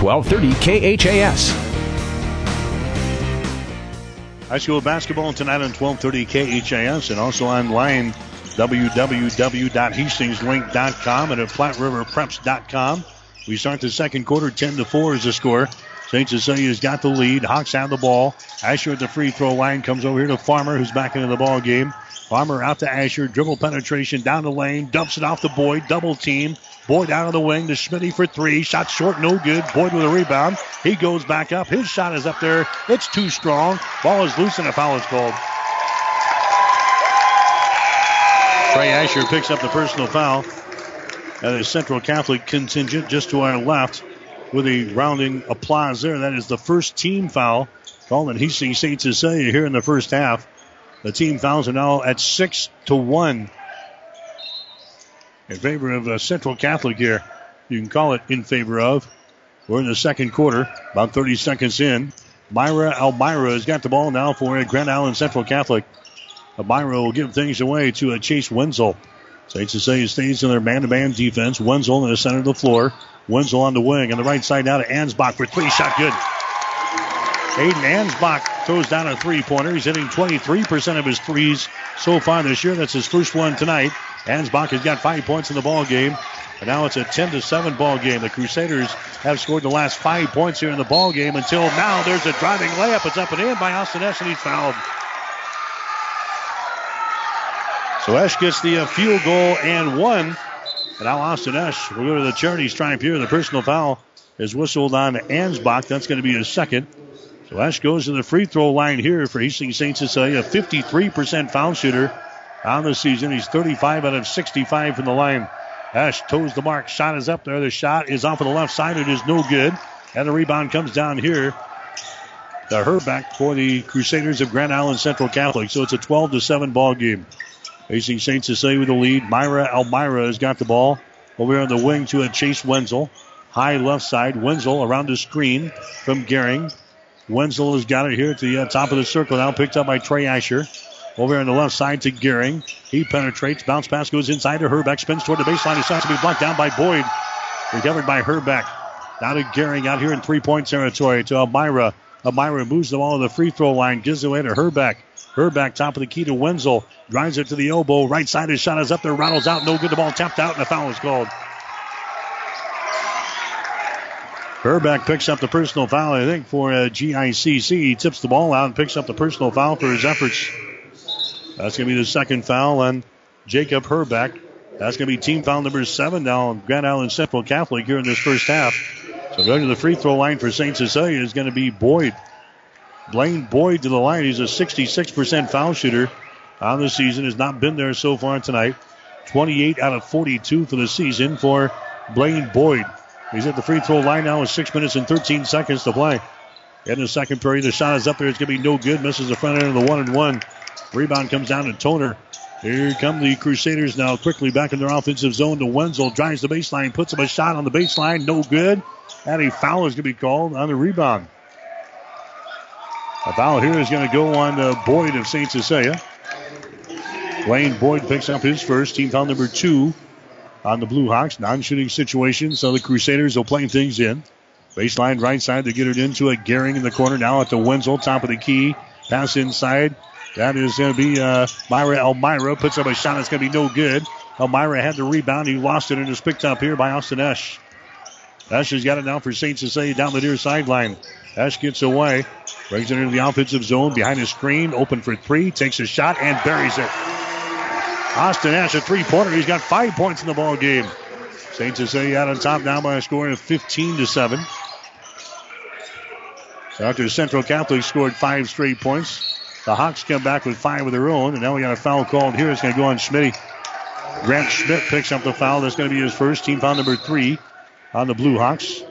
1230 KHAS. High school basketball tonight on 1230 KHAS and also online www.hastingslink.com and at platteriverpreps.com. We start the second quarter 10 to 4 is the score. St. Cecilia's got the lead. Hawks have the ball. Asher at the free throw line comes over here to Farmer, who's back into the ball game. Farmer out to Asher. Dribble penetration down the lane. Dumps it off the boy, Double team. Boyd out of the wing to Smitty for three. Shot short, no good. Boyd with a rebound. He goes back up. His shot is up there. It's too strong. Ball is loose and a foul is called. Trey Asher picks up the personal foul. That is Central Catholic contingent just to our left with a rounding applause there. That is the first team foul called in Hastings St. Cecilia here in the first half. The team fouls are now at six to one in favor of uh, Central Catholic here. You can call it in favor of. We're in the second quarter, about 30 seconds in. Myra Elmira has got the ball now for Grand Island Central Catholic. Elmira will give things away to a Chase Wenzel. St. Cecilia stays in their man-to-man defense. Wenzel in the center of the floor. Wenzel on the wing. On the right side now to Ansbach for three. Shot good. Aiden Ansbach throws down a three-pointer. He's hitting 23% of his threes so far this year. That's his first one tonight. Ansbach has got five points in the ball game. And now it's a 10 to 7 ball game. The Crusaders have scored the last five points here in the ball game until now. There's a driving layup. It's up and in by Austin Esch, and he's fouled. So Esch gets the uh, field goal and one. And now Austin Esch will go to the charity stripe here. The personal foul is whistled on Ansbach. That's going to be his second. So Esch goes to the free throw line here for Hastings St. Cecilia. 53% foul shooter on the season. He's 35 out of 65 from the line. Esch toes the mark. Shot is up there. The shot is off of the left side. It is no good. And the rebound comes down here. The Herbeck for the Crusaders of Grand Island Central Catholic. So it's a 12 to 7 ball game. Hastings St. Cecilia with the lead. Myra Elmira has got the ball. Over on the wing to a Chase Wenzel. High left side. Wenzel around the screen from Gehring. Wenzel has got it here at the uh, top of the circle now. Picked up by Trey Asher. Over on the left side to Gehring. He penetrates. Bounce pass goes inside to Herbeck. Spins toward the baseline. Shot to be blocked down by Boyd. Recovered by Herbeck. Now to Gehring out here in three point territory to Elmira. Elmira moves the ball to the free throw line. Gives it away to Herbeck. Herbeck top of the key to Wenzel. Drives it to the elbow. Right side. His shot is up there. Rattles out. No good. The ball tapped out and a foul is called. Herbeck picks up the personal foul, I think, for uh, GICC. He tips the ball out and picks up the personal foul for his efforts. That's going to be the second foul on Jacob Herbeck. That's going to be team foul number seven now on Grand Island Central Catholic here in this first half. So going to the free throw line for St. Cecilia is going to be Boyd. Blaine Boyd to the line. He's a 66% foul shooter on the season. Has not been there so far tonight. 28 out of 42 for the season for Blaine Boyd. He's at the free throw line now with 6 minutes and 13 seconds to play. In the second period, the shot is up there. It's going to be no good. Misses the front end of the one and one. Rebound comes down to Toner. Here come the Crusaders now quickly back in their offensive zone to Wenzel. Drives the baseline, puts up a shot on the baseline. No good. And a foul is going to be called on the rebound. A foul here is going to go on uh, Boyd of St. Cecilia. Blaine Boyd picks up his first. Team foul number two on the Blue Hawks. Non shooting situation, so the Crusaders will play things in. Baseline right side, to get it into a Gehring in the corner. Now at the Wenzel, top of the key. Pass inside. That is going to be uh, Myra Elmira. Puts up a shot that's going to be no good. Elmira had the rebound. He lost it and is picked up here by Austin Esch. Esch has got it now for St. Cecilia down the near sideline. Esch gets away. Brings it into the offensive zone behind his screen, open for three, takes a shot and buries it. Austin Esch a three-pointer. He's got five points in the ball game. St. Cecilia out on top now by a score of 15 to seven. So after Central Catholic scored five straight points, the Hawks come back with five of their own, and now we got a foul called here. It's going to go on Schmidt. Grant Schmidt picks up the foul. That's going to be his first team foul number three on the Blue Hawks.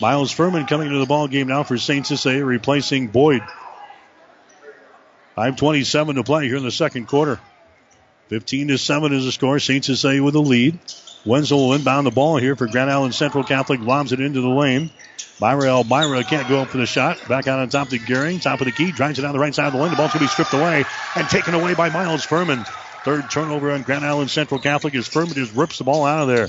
Miles Furman coming into the ball game now for St. Cecilia, replacing Boyd. 5.27 to play here in the second quarter. 15 to 7 is the score. St. Cecilia with the lead. Wenzel will inbound the ball here for Grand Island Central Catholic. Lobs it into the lane. Myra Elmira can't go up for the shot. Back out on top to Gehring. Top of the key. Drives it down the right side of the lane. The ball's going to be stripped away and taken away by Miles Furman. Third turnover on Grand Island Central Catholic as Furman just rips the ball out of there.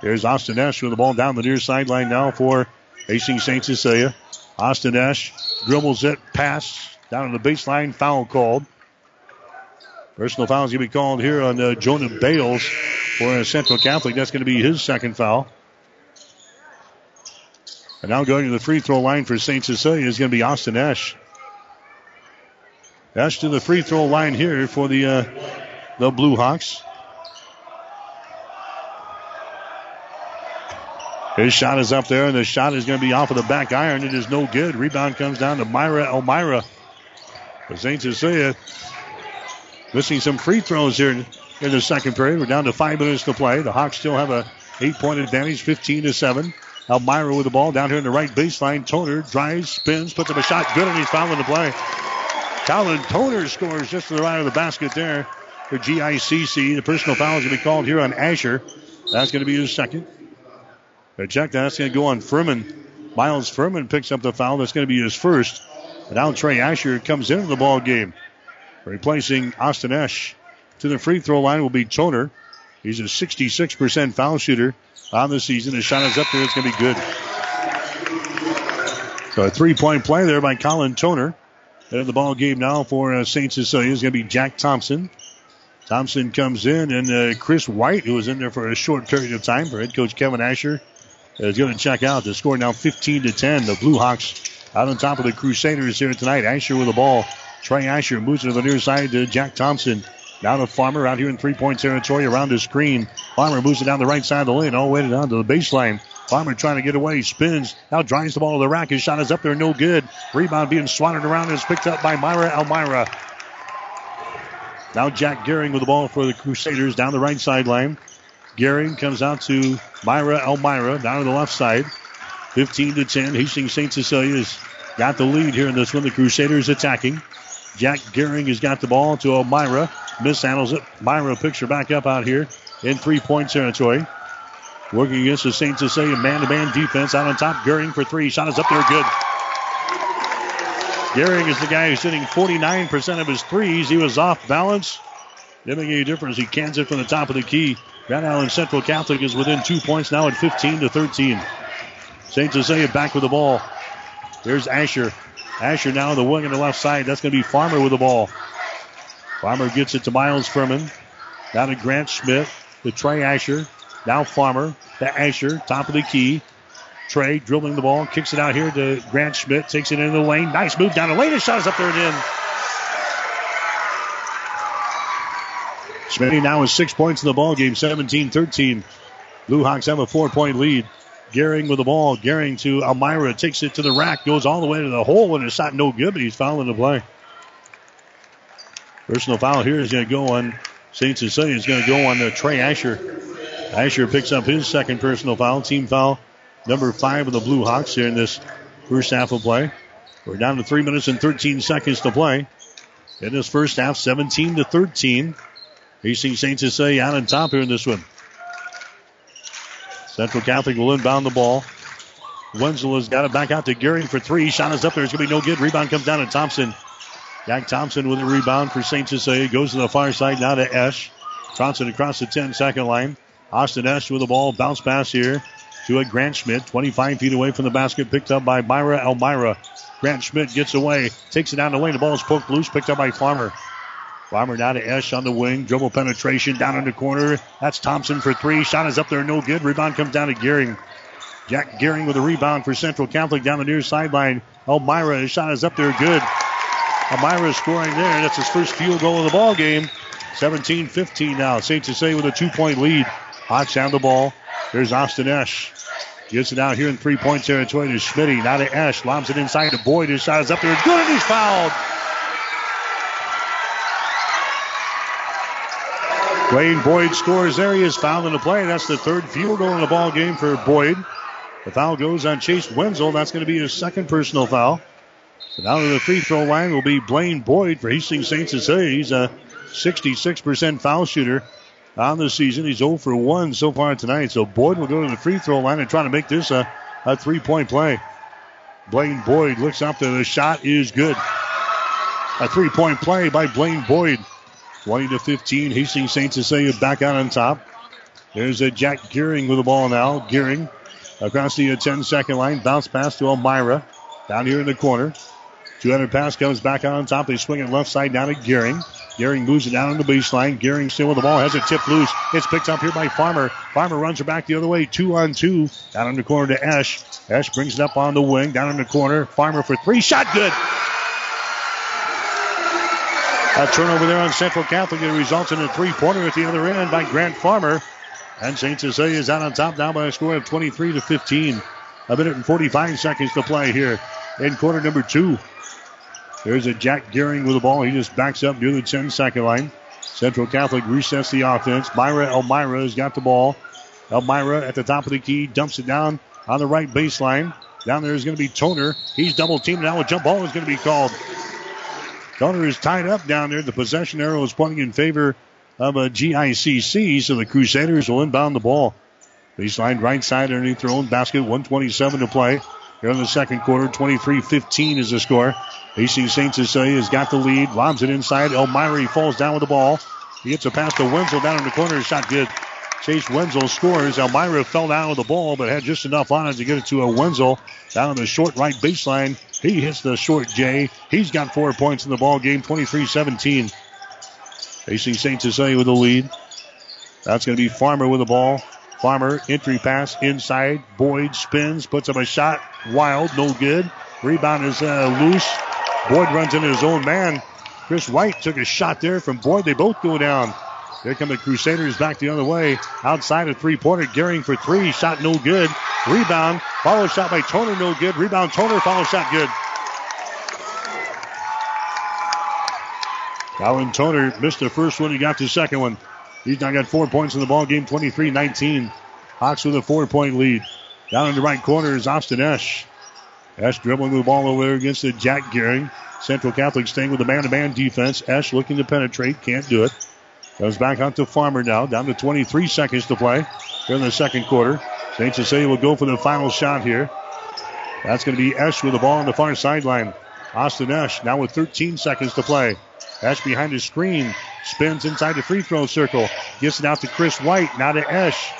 There's Austin Esch with the ball down the near sideline now for Hastings St. Cecilia. Austin Esch dribbles it, pass down to the baseline, foul called. Personal foul is going to be called here on uh, Jonah Bales for Central Catholic. That's going to be his second foul. And now going to the free throw line for St. Cecilia is going to be Austin Esch. Esch to the free throw line here for the uh, the Blue Hawks. His shot is up there, and the shot is going to be off of the back iron. It is no good. Rebound comes down to Myra Elmira. But St. Cecilia missing some free throws here in the second period. We're down to five minutes to play. The Hawks still have a eight-point advantage, 15 to seven. Elmira with the ball down here in the right baseline. Toner drives, spins, puts up a shot. Good, and he's fouling the play. Colin Toner scores just to the right of the basket there for GICC. The personal foul is going to be called here on Asher. That's going to be his second. Check that. That's going to go on Furman. Miles Furman picks up the foul. That's going to be his first. And now Trey Asher comes into the ball game, replacing Austin Esch. To the free throw line will be Toner. He's a 66% foul shooter on the season. His shot is up there. It's going to be good. So a three-point play there by Colin Toner. And the ball game now for uh, St. Cecilia is going to be Jack Thompson. Thompson comes in, and uh, Chris White, who was in there for a short period of time for head coach Kevin Asher, is going to check out. The score now 15 to 10. The Blue Hawks out on top of the Crusaders here tonight. Asher with the ball. Trey Asher moves to the near side to Jack Thompson. Now to Farmer out here in three point territory around the screen. Farmer moves it down the right side of the lane, all the way down to the baseline. Farmer trying to get away, spins, now drives the ball to the rack. His shot is up there, no good. Rebound being swatted around and is picked up by Myra Elmira. Now Jack Gehring with the ball for the Crusaders down the right sideline. Gehring comes out to Myra Elmira down to the left side. 15 to 10. Hastings St. Cecilia's got the lead here in this one. The Crusaders attacking. Jack Gehring has got the ball to Elmira. Mishandles it. Myra picks her back up out here in three point territory. Working against the St. Cecilia man to man defense out on top. Gehring for three. Shot is up there good. Gehring is the guy who's hitting 49% of his threes. He was off balance. Didn't make any difference. He cans it from the top of the key. Grand Island Central Catholic is within two points now at 15 to 13. St. Cecilia back with the ball. Here's Asher. Asher now the wing on the left side. That's going to be Farmer with the ball. Farmer gets it to Miles Furman. Now to Grant Schmidt. To Trey Asher. Now Farmer to Asher. Top of the key. Trey dribbling the ball. Kicks it out here to Grant Schmidt. Takes it into the lane. Nice move down the lane. His shot is up there and in. Schmidt now has six points in the ball game. 17-13. Blue Hawks have a four-point lead. Gehring with the ball. Gehring to Elmira. Takes it to the rack. Goes all the way to the hole. And it's not no good, but he's fouling the play. Personal foul here is going to go on St. Cecilia. Is going to go on uh, Trey Asher. Asher picks up his second personal foul. Team foul number five of the Blue Hawks here in this first half of play. We're down to three minutes and 13 seconds to play. In this first half, 17 to 13. Hastings St. Cecilia out on top here in this one. Central Catholic will inbound the ball. Wenzel has got it back out to Gehring for three. Shot is up there. It's going to be no good. Rebound comes down to Thompson. Jack Thompson with a rebound for St. Cecilia. Goes to the far side now to Esch. Thompson across the 10 second line. Austin Esch with the ball. Bounce pass here to a Grant Schmidt. 25 feet away from the basket. Picked up by Myra Elmira. Grant Schmidt gets away. Takes it down the lane. The ball is poked loose. Picked up by Farmer. Farmer now to Esch on the wing. Dribble penetration down in the corner. That's Thompson for three. Shot is up there. No good. Rebound comes down to Gehring. Jack Gehring with a rebound for Central Catholic down the near sideline. Elmira, shot is up there good. Elmira scoring there. That's his first field goal of the ball game. 17-15 now. St. Cecilia with a two-point lead. Hawks down the ball. There's Austin Esch. Gets it out here in three-point territory to Schmitty. Now to Esch. Lobs it inside to Boyd. His shot is up there. Good, and he's fouled. Blaine Boyd scores there. He is fouled in the play. That's the third field goal in the ball game for Boyd. The foul goes on Chase Wenzel. That's going to be his second personal foul. So now to the free throw line will be Blaine Boyd for Hastings St. Cecilia. He's a 66% foul shooter on the season. He's 0 for 1 so far tonight. So Boyd will go to the free throw line and try to make this a, a three point play. Blaine Boyd looks up there. The shot is good. A three point play by Blaine Boyd. 20 to 15. Hastings St. Cecilia back out on top. There's a Jack Gehring with the ball now. Gehring across the 10 second line. Bounce pass to Elmira. Down here in the corner. 200 pass comes back on top. They swing it left side down to Gehring. Gehring moves it down on the baseline. Gehring still with the ball. Has it tipped loose. It's picked up here by Farmer. Farmer runs her back the other way. Two on two. Down in the corner to Esch. Esch brings it up on the wing. Down in the corner. Farmer for three. Shot good. A turnover there on Central Catholic. It results in a three-pointer at the other end by Grant Farmer. And St. Cecilia is out on top now by a score of 23 to 15. A minute and 45 seconds to play here in quarter number two. There's a Jack Gehring with the ball. He just backs up near the 10 second line. Central Catholic resets the offense. Myra Elmira has got the ball. Elmira at the top of the key dumps it down on the right baseline. Down there is going to be Toner. He's double teamed. Now a jump ball is going to be called. Toner is tied up down there. The possession arrow is pointing in favor of a GICC, so the Crusaders will inbound the ball. Baseline right side underneath their own basket. 127 to play. Here in the second quarter, 23-15 is the score. Hastings St. Cecilia has got the lead. Lobs it inside. Elmira falls down with the ball. He gets a pass to Wenzel down in the corner. Shot good. Chase Wenzel scores. Elmira fell down with the ball, but had just enough on it to get it to a Wenzel down on the short right baseline. He hits the short J. He's got four points in the ball game, 23-17. Hastings St. Cecilia with the lead. That's going to be Farmer with the ball. Farmer, entry pass inside. Boyd spins, puts up a shot. Wild, no good. Rebound is uh, loose. Boyd runs into his own man. Chris White took a shot there from Boyd. They both go down. Here come the Crusaders back the other way. Outside a three pointer. Gehring for three. Shot no good. Rebound. Follow shot by Toner. No good. Rebound. Toner. Follow shot good. Colin Toner missed the first one. He got the second one. He's now got four points in the ball game. 23-19. Hawks with a four-point lead. Down in the right corner is Austin Esch. Esch dribbling the ball over there against the Jack Gehring. Central Catholic staying with the man-to-man defense. Esch looking to penetrate. Can't do it. Comes back out to Farmer now. Down to 23 seconds to play here in the second quarter. St. Cecilia will go for the final shot here. That's going to be Esch with the ball on the far sideline. Austin Esch now with 13 seconds to play. Esch behind his screen. Spins inside the free throw circle. Gets it out to Chris White. Now to Esch.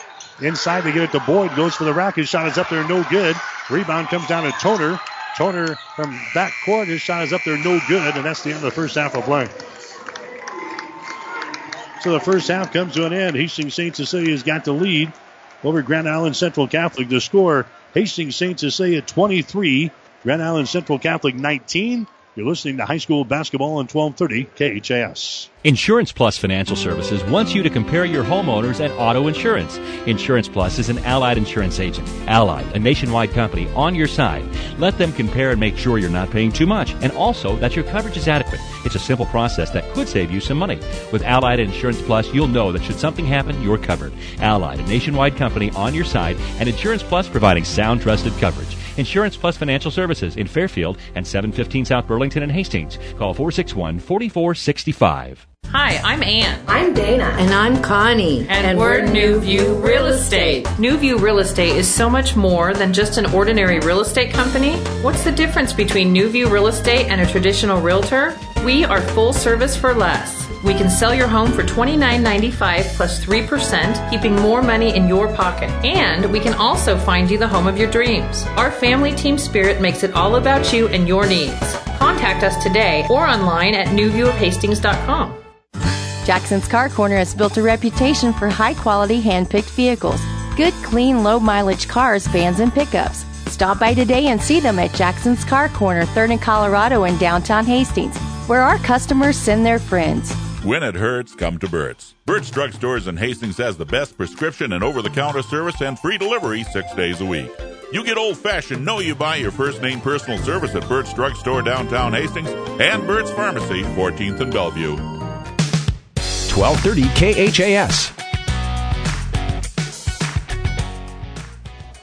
Inside they get it to Boyd. Goes for the rack. Shot is up there. No good. Rebound comes down to Toner. Toner from back court. His shot is up there. No good. And that's the end of the first half of play. So the first half comes to an end. Hastings St. Cecilia has got the lead over Grand Island Central Catholic. The score Hastings St. Cecilia 23, Grand Island Central Catholic 19. You're listening to high school basketball on 1230 KHAS. Insurance Plus Financial Services wants you to compare your homeowners and auto insurance. Insurance Plus is an allied insurance agent. Allied, a nationwide company, on your side. Let them compare and make sure you're not paying too much and also that your coverage is adequate. It's a simple process that could save you some money. With Allied Insurance Plus, you'll know that should something happen, you're covered. Allied, a nationwide company on your side, and Insurance Plus providing sound, trusted coverage. Insurance Plus Financial Services in Fairfield and 715 South Burlington and Hastings. Call 461 4465. Hi, I'm Ann. I'm Dana. And I'm Connie. And, and we're New View Real Estate. New View Real Estate is so much more than just an ordinary real estate company. What's the difference between New View Real Estate and a traditional realtor? We are full service for less. We can sell your home for $29.95 plus 3%, keeping more money in your pocket. And we can also find you the home of your dreams. Our family team spirit makes it all about you and your needs. Contact us today or online at newviewofhastings.com. Jackson's Car Corner has built a reputation for high quality hand picked vehicles good, clean, low mileage cars, vans, and pickups. Stop by today and see them at Jackson's Car Corner, 3rd and Colorado in downtown Hastings, where our customers send their friends. When it hurts, come to Burt's. Burt's Drugstores in Hastings has the best prescription and over the counter service and free delivery six days a week. You get old fashioned, know you buy your first name personal service at Burt's Drugstore downtown Hastings and Burt's Pharmacy, 14th and Bellevue. 1230 KHAS.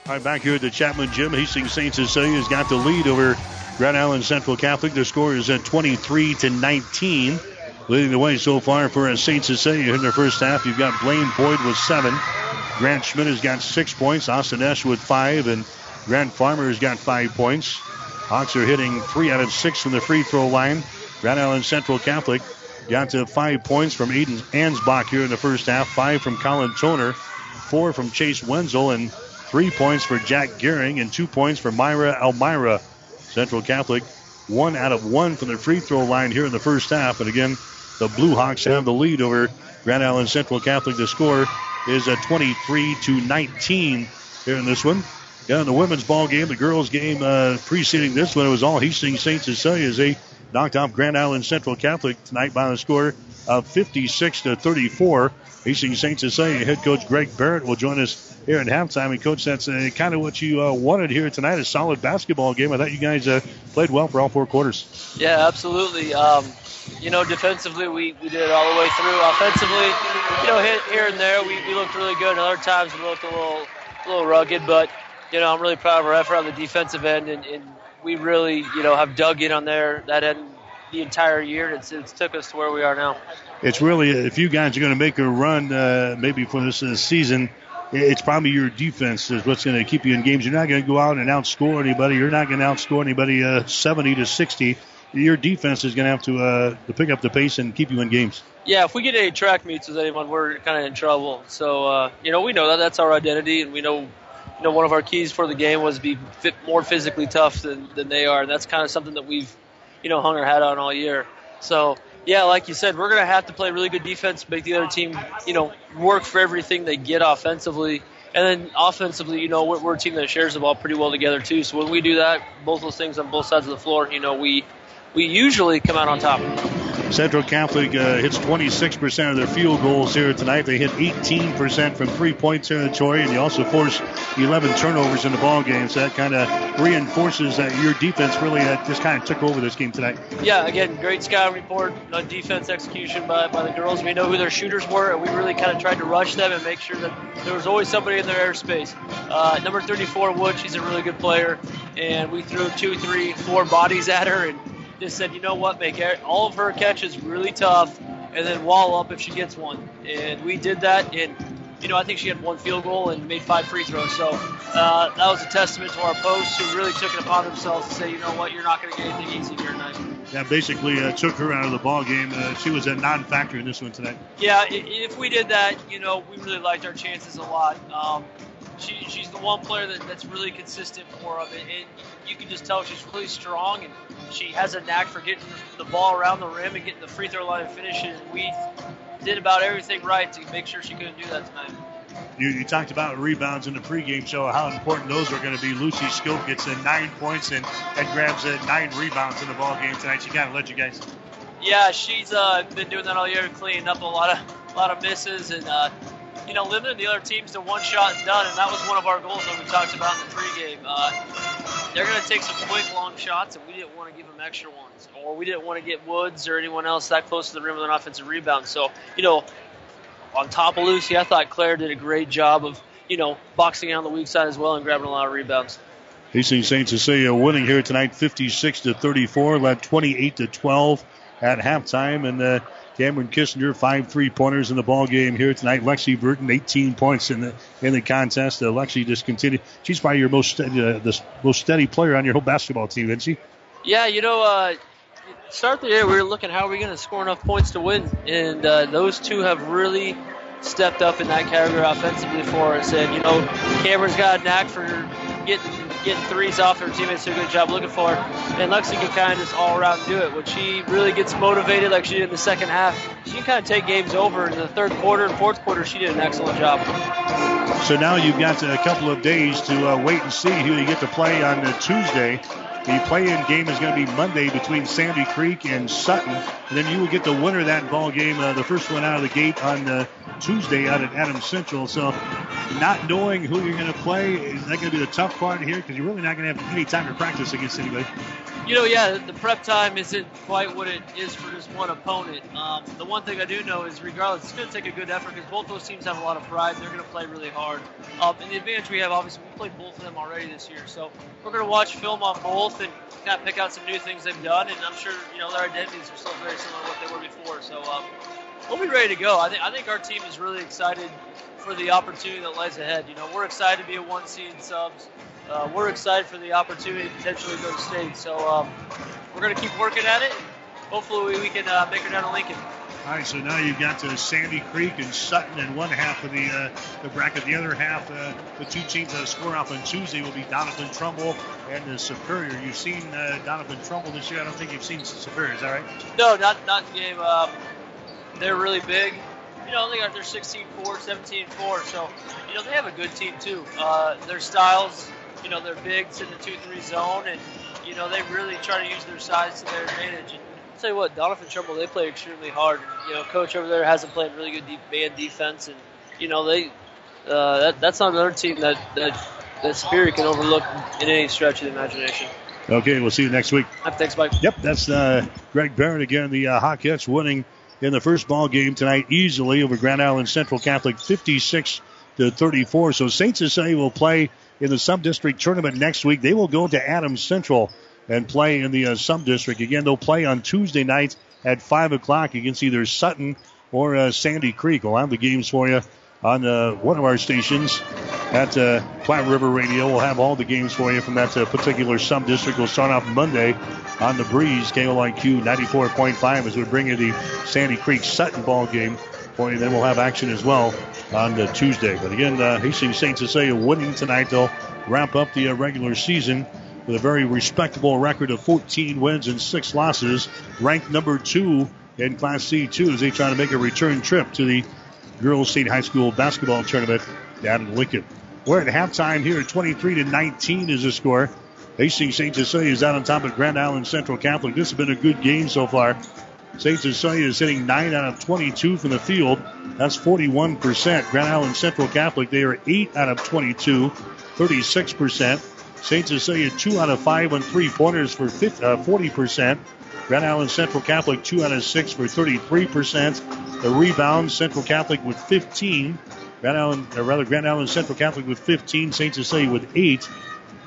All right, back here at the Chapman Gym, Hastings St. Cecilia's got the lead over Grand Island Central Catholic. Their score is at 23 to 19. Leading the way so far for St. Cecilia in their first half. You've got Blaine Boyd with seven. Grant Schmidt has got six points. Austin Esch with five. And Grant Farmer has got five points. Hawks are hitting three out of six from the free throw line. Grand Island Central Catholic got to five points from Aiden Ansbach here in the first half. Five from Colin Toner. Four from Chase Wenzel. And three points for Jack Gehring. And two points for Myra Elmira. Central Catholic one out of one from the free throw line here in the first half. And again, the Blue Hawks have the lead over Grand Island Central Catholic. The score is at 23 to 19 here in this one. Yeah, in the women's ball game, the girls' game uh, preceding this one, it was all Hastings St. Cecilia as they knocked off Grand Island Central Catholic tonight by the score of 56 to 34. Hastings St. Cecilia head coach Greg Barrett will join us here at halftime. And coach, that's uh, kind of what you uh, wanted here tonight—a solid basketball game. I thought you guys uh, played well for all four quarters. Yeah, absolutely. Um, you know, defensively, we, we did it all the way through. Offensively, you know, hit here and there, we, we looked really good. And other times, we looked a little a little rugged. But, you know, I'm really proud of our effort on the defensive end. And, and we really, you know, have dug in on there that end the entire year. It's, it's took us to where we are now. It's really, if you guys are going to make a run, uh, maybe for this uh, season, it's probably your defense is what's going to keep you in games. You're not going to go out and outscore anybody. You're not going to outscore anybody uh, 70 to 60 your defense is going to have to uh, to pick up the pace and keep you in games. Yeah, if we get any track meets with anyone, we're kind of in trouble. So uh, you know, we know that that's our identity, and we know you know one of our keys for the game was be fit, more physically tough than, than they are, and that's kind of something that we've you know hung our hat on all year. So yeah, like you said, we're going to have to play really good defense, make the other team you know work for everything they get offensively. And then offensively, you know, we're, we're a team that shares the ball pretty well together too. So when we do that, both those things on both sides of the floor, you know, we we usually come out on top. Central Catholic uh, hits 26% of their field goals here tonight. They hit 18% from three-point territory, and they also force 11 turnovers in the ball game. So that kind of reinforces that your defense really uh, just kind of took over this game tonight. Yeah, again, great scouting report on defense execution by, by the girls. We know who their shooters were, and we really kind of tried to rush them and make sure that there was always somebody in their airspace. Uh, number 34, Wood, she's a really good player, and we threw two, three, four bodies at her, and just said, you know what, make all of her catches really tough, and then wall up if she gets one. And we did that, and you know I think she had one field goal and made five free throws. So uh, that was a testament to our posts who really took it upon themselves to say, you know what, you're not going to get anything easy here tonight. Yeah, basically uh, took her out of the ball game. Uh, she was a non-factor in this one tonight. Yeah, if we did that, you know, we really liked our chances a lot. Um, she, she's the one player that, that's really consistent for them, and, and you can just tell she's really strong, and she has a knack for getting the ball around the rim and getting the free throw line and finishing. And we did about everything right to make sure she couldn't do that tonight. You, you, talked about rebounds in the pregame show, how important those are going to be. Lucy Scope gets in nine points and, and grabs uh, nine rebounds in the ball game tonight. She kind of led you guys. Yeah, she's uh, been doing that all year, cleaning up a lot of a lot of misses and uh, you know, limiting the other teams to one shot and done, and that was one of our goals that we talked about in the pregame. Uh, they're going to take some quick, long shots, and we didn't want to give them extra ones, or we didn't want to get Woods or anyone else that close to the rim with an offensive rebound. So, you know, on top of Lucy, I thought Claire did a great job of, you know, boxing out on the weak side as well and grabbing a lot of rebounds. Hastings St. Cecilia winning here tonight, 56 to 34, led 28 to 12 at halftime, and uh, Cameron Kissinger, five three pointers in the ball game here tonight. Lexi Burton, 18 points in the in the contest. Uh, Lexi just continued. She's probably your most steady, uh, the most steady player on your whole basketball team, isn't she? Yeah, you know, uh, start the year we were looking how are we going to score enough points to win, and uh, those two have really stepped up in that category offensively for us. And you know, Cameron's got a knack for getting getting threes off their teammates do a good job looking for. And Lexi can kind of just all around do it. When she really gets motivated, like she did in the second half, she can kind of take games over. In the third quarter and fourth quarter, she did an excellent job. So now you've got a couple of days to uh, wait and see who you get to play on uh, Tuesday. The play-in game is going to be Monday between Sandy Creek and Sutton. And then you will get the winner of that ball game, uh, the first one out of the gate on uh, Tuesday out at Adams Central. So not knowing who you're going to play, is that going to be the tough part here? Because you're really not going to have any time to practice against anybody. You know, yeah, the prep time isn't quite what it is for just one opponent. Um, the one thing I do know is, regardless, it's going to take a good effort because both those teams have a lot of pride. They're going to play really hard. Um, and the advantage we have, obviously, we played both of them already this year, so we're going to watch film on both and kind of pick out some new things they've done. And I'm sure you know their identities are still very similar to what they were before. So um, we'll be ready to go. I think I think our team is really excited for the opportunity that lies ahead. You know, we're excited to be a one seed subs. Uh, we're excited for the opportunity to potentially go to state. So um, we're going to keep working at it. Hopefully, we can uh, make it down to Lincoln. All right, so now you've got uh, Sandy Creek and Sutton in one half of the uh, the bracket. The other half, uh, the two teams that score off on Tuesday will be Doniphan Trumbull and uh, Superior. You've seen uh, Doniphan Trumbull this year. I don't think you've seen Superior. Is that right? No, not not the game. Um, they're really big. You know, they got their 16-4, 17-4. So, you know, they have a good team too. Uh, their styles, you know, they're big in the 2-3 zone, and you know they really try to use their size to their advantage. And I'll tell you what, Doniphan Trumbull, they play extremely hard. You know, coach over there hasn't played really good deep man defense, and you know they uh, that, that's not another team that that that Superior can overlook in any stretch of the imagination. Okay, we'll see you next week. Thanks, Mike. Yep, that's uh, Greg Barrett again. The uh, Hawkettes winning in the first ball game tonight easily over Grand Island Central Catholic, 56 to 34. So Saint Cecilia will play in the sub-district tournament next week. They will go to Adams Central and play in the uh, sub-district again. They'll play on Tuesday night at five o'clock against either Sutton or uh, Sandy Creek. We'll have the games for you on uh, one of our stations at uh, Platte River Radio. We'll have all the games for you from that uh, particular sub district. We'll start off Monday on the breeze, KOIQ 94.5, as we bring you the Sandy Creek Sutton ball game for you. Then we'll have action as well on uh, Tuesday. But again, uh, Hastings St. Cecilia winning tonight. They'll wrap up the uh, regular season with a very respectable record of 14 wins and six losses, ranked number two in Class C2 as they try to make a return trip to the Girls State High School basketball tournament down in Lincoln. We're at halftime here at 23 to 19 is the score. Hastings St. Cecilia is out on top of Grand Island Central Catholic. This has been a good game so far. St. Cecilia is hitting 9 out of 22 from the field. That's 41%. Grand Island Central Catholic, they are 8 out of 22, 36%. St. Cecilia, 2 out of 5 on three pointers for 50, uh, 40%. Grand Island Central Catholic, 2 out of 6 for 33%. The rebound, Central Catholic with 15. Grand Island, or rather, Grand Island Central Catholic with 15. St. Cecilia with 8.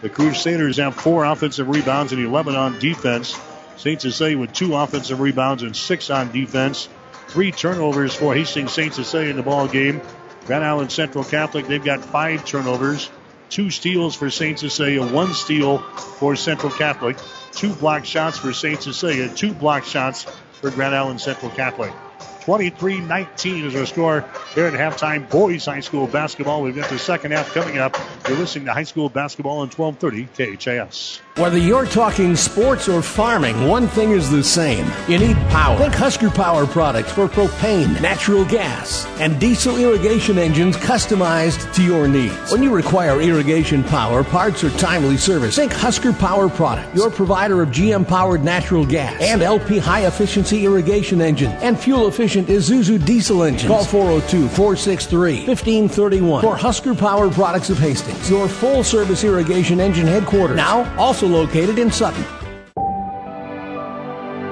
The Crusaders have 4 offensive rebounds and 11 on defense. St. Cecilia with 2 offensive rebounds and 6 on defense. Three turnovers for Hastings St. Cecilia in the ball game. Grand Island Central Catholic, they've got five turnovers. Two steals for St. Cecilia, one steal for Central Catholic. Two block shots for St. Cecilia, two block shots for Grand Island Central Catholic. 23-19 is our score here at halftime. Boys High School basketball. We've got the second half coming up. You're listening to high school basketball on 1230 KHAS. Whether you're talking sports or farming, one thing is the same. You need power. Think Husker Power products for propane, natural gas, and diesel irrigation engines customized to your needs. When you require irrigation power, parts, or timely service, think Husker Power products, your provider of GM powered natural gas and LP high efficiency irrigation engine and fuel efficient Isuzu diesel engines. Call 402 463 1531 for Husker Power products of Hastings, your full service irrigation engine headquarters. Now, also located in Sutton.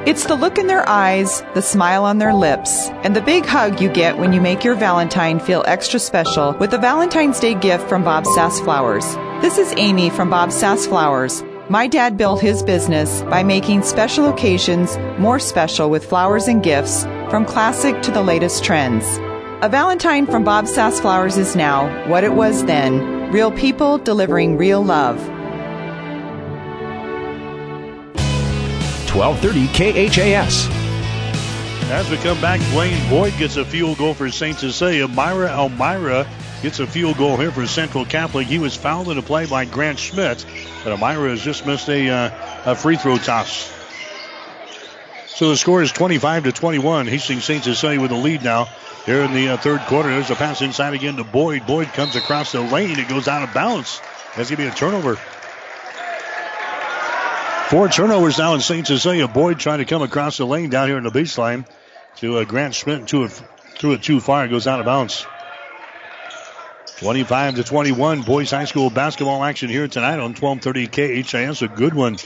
It's the look in their eyes, the smile on their lips, and the big hug you get when you make your Valentine feel extra special with a Valentine's Day gift from Bob Sass Flowers. This is Amy from Bob Sass Flowers. My dad built his business by making special occasions more special with flowers and gifts, from classic to the latest trends. A Valentine from Bob Sass Flowers is now what it was then real people delivering real love. 1230 KHAS. As we come back, Blaine Boyd gets a field goal for St. Cecilia. Myra Elmira gets a field goal here for Central Catholic. He was fouled in a play by Grant Schmidt, but Elmira has just missed a, uh, a free throw toss. So the score is 25 to 21. Hastings St. Cecilia with the lead now. Here in the uh, third quarter, there's a pass inside again to Boyd. Boyd comes across the lane. It goes out of bounds. That's going to be a turnover. Four turnovers now in St. Cecilia. Boyd trying to come across the lane down here in the baseline to uh, Grant Schmidt. To it, threw it too far. It goes out of bounds. 25 to 21. Boys High School basketball action here tonight on 1230 KHAS. A good one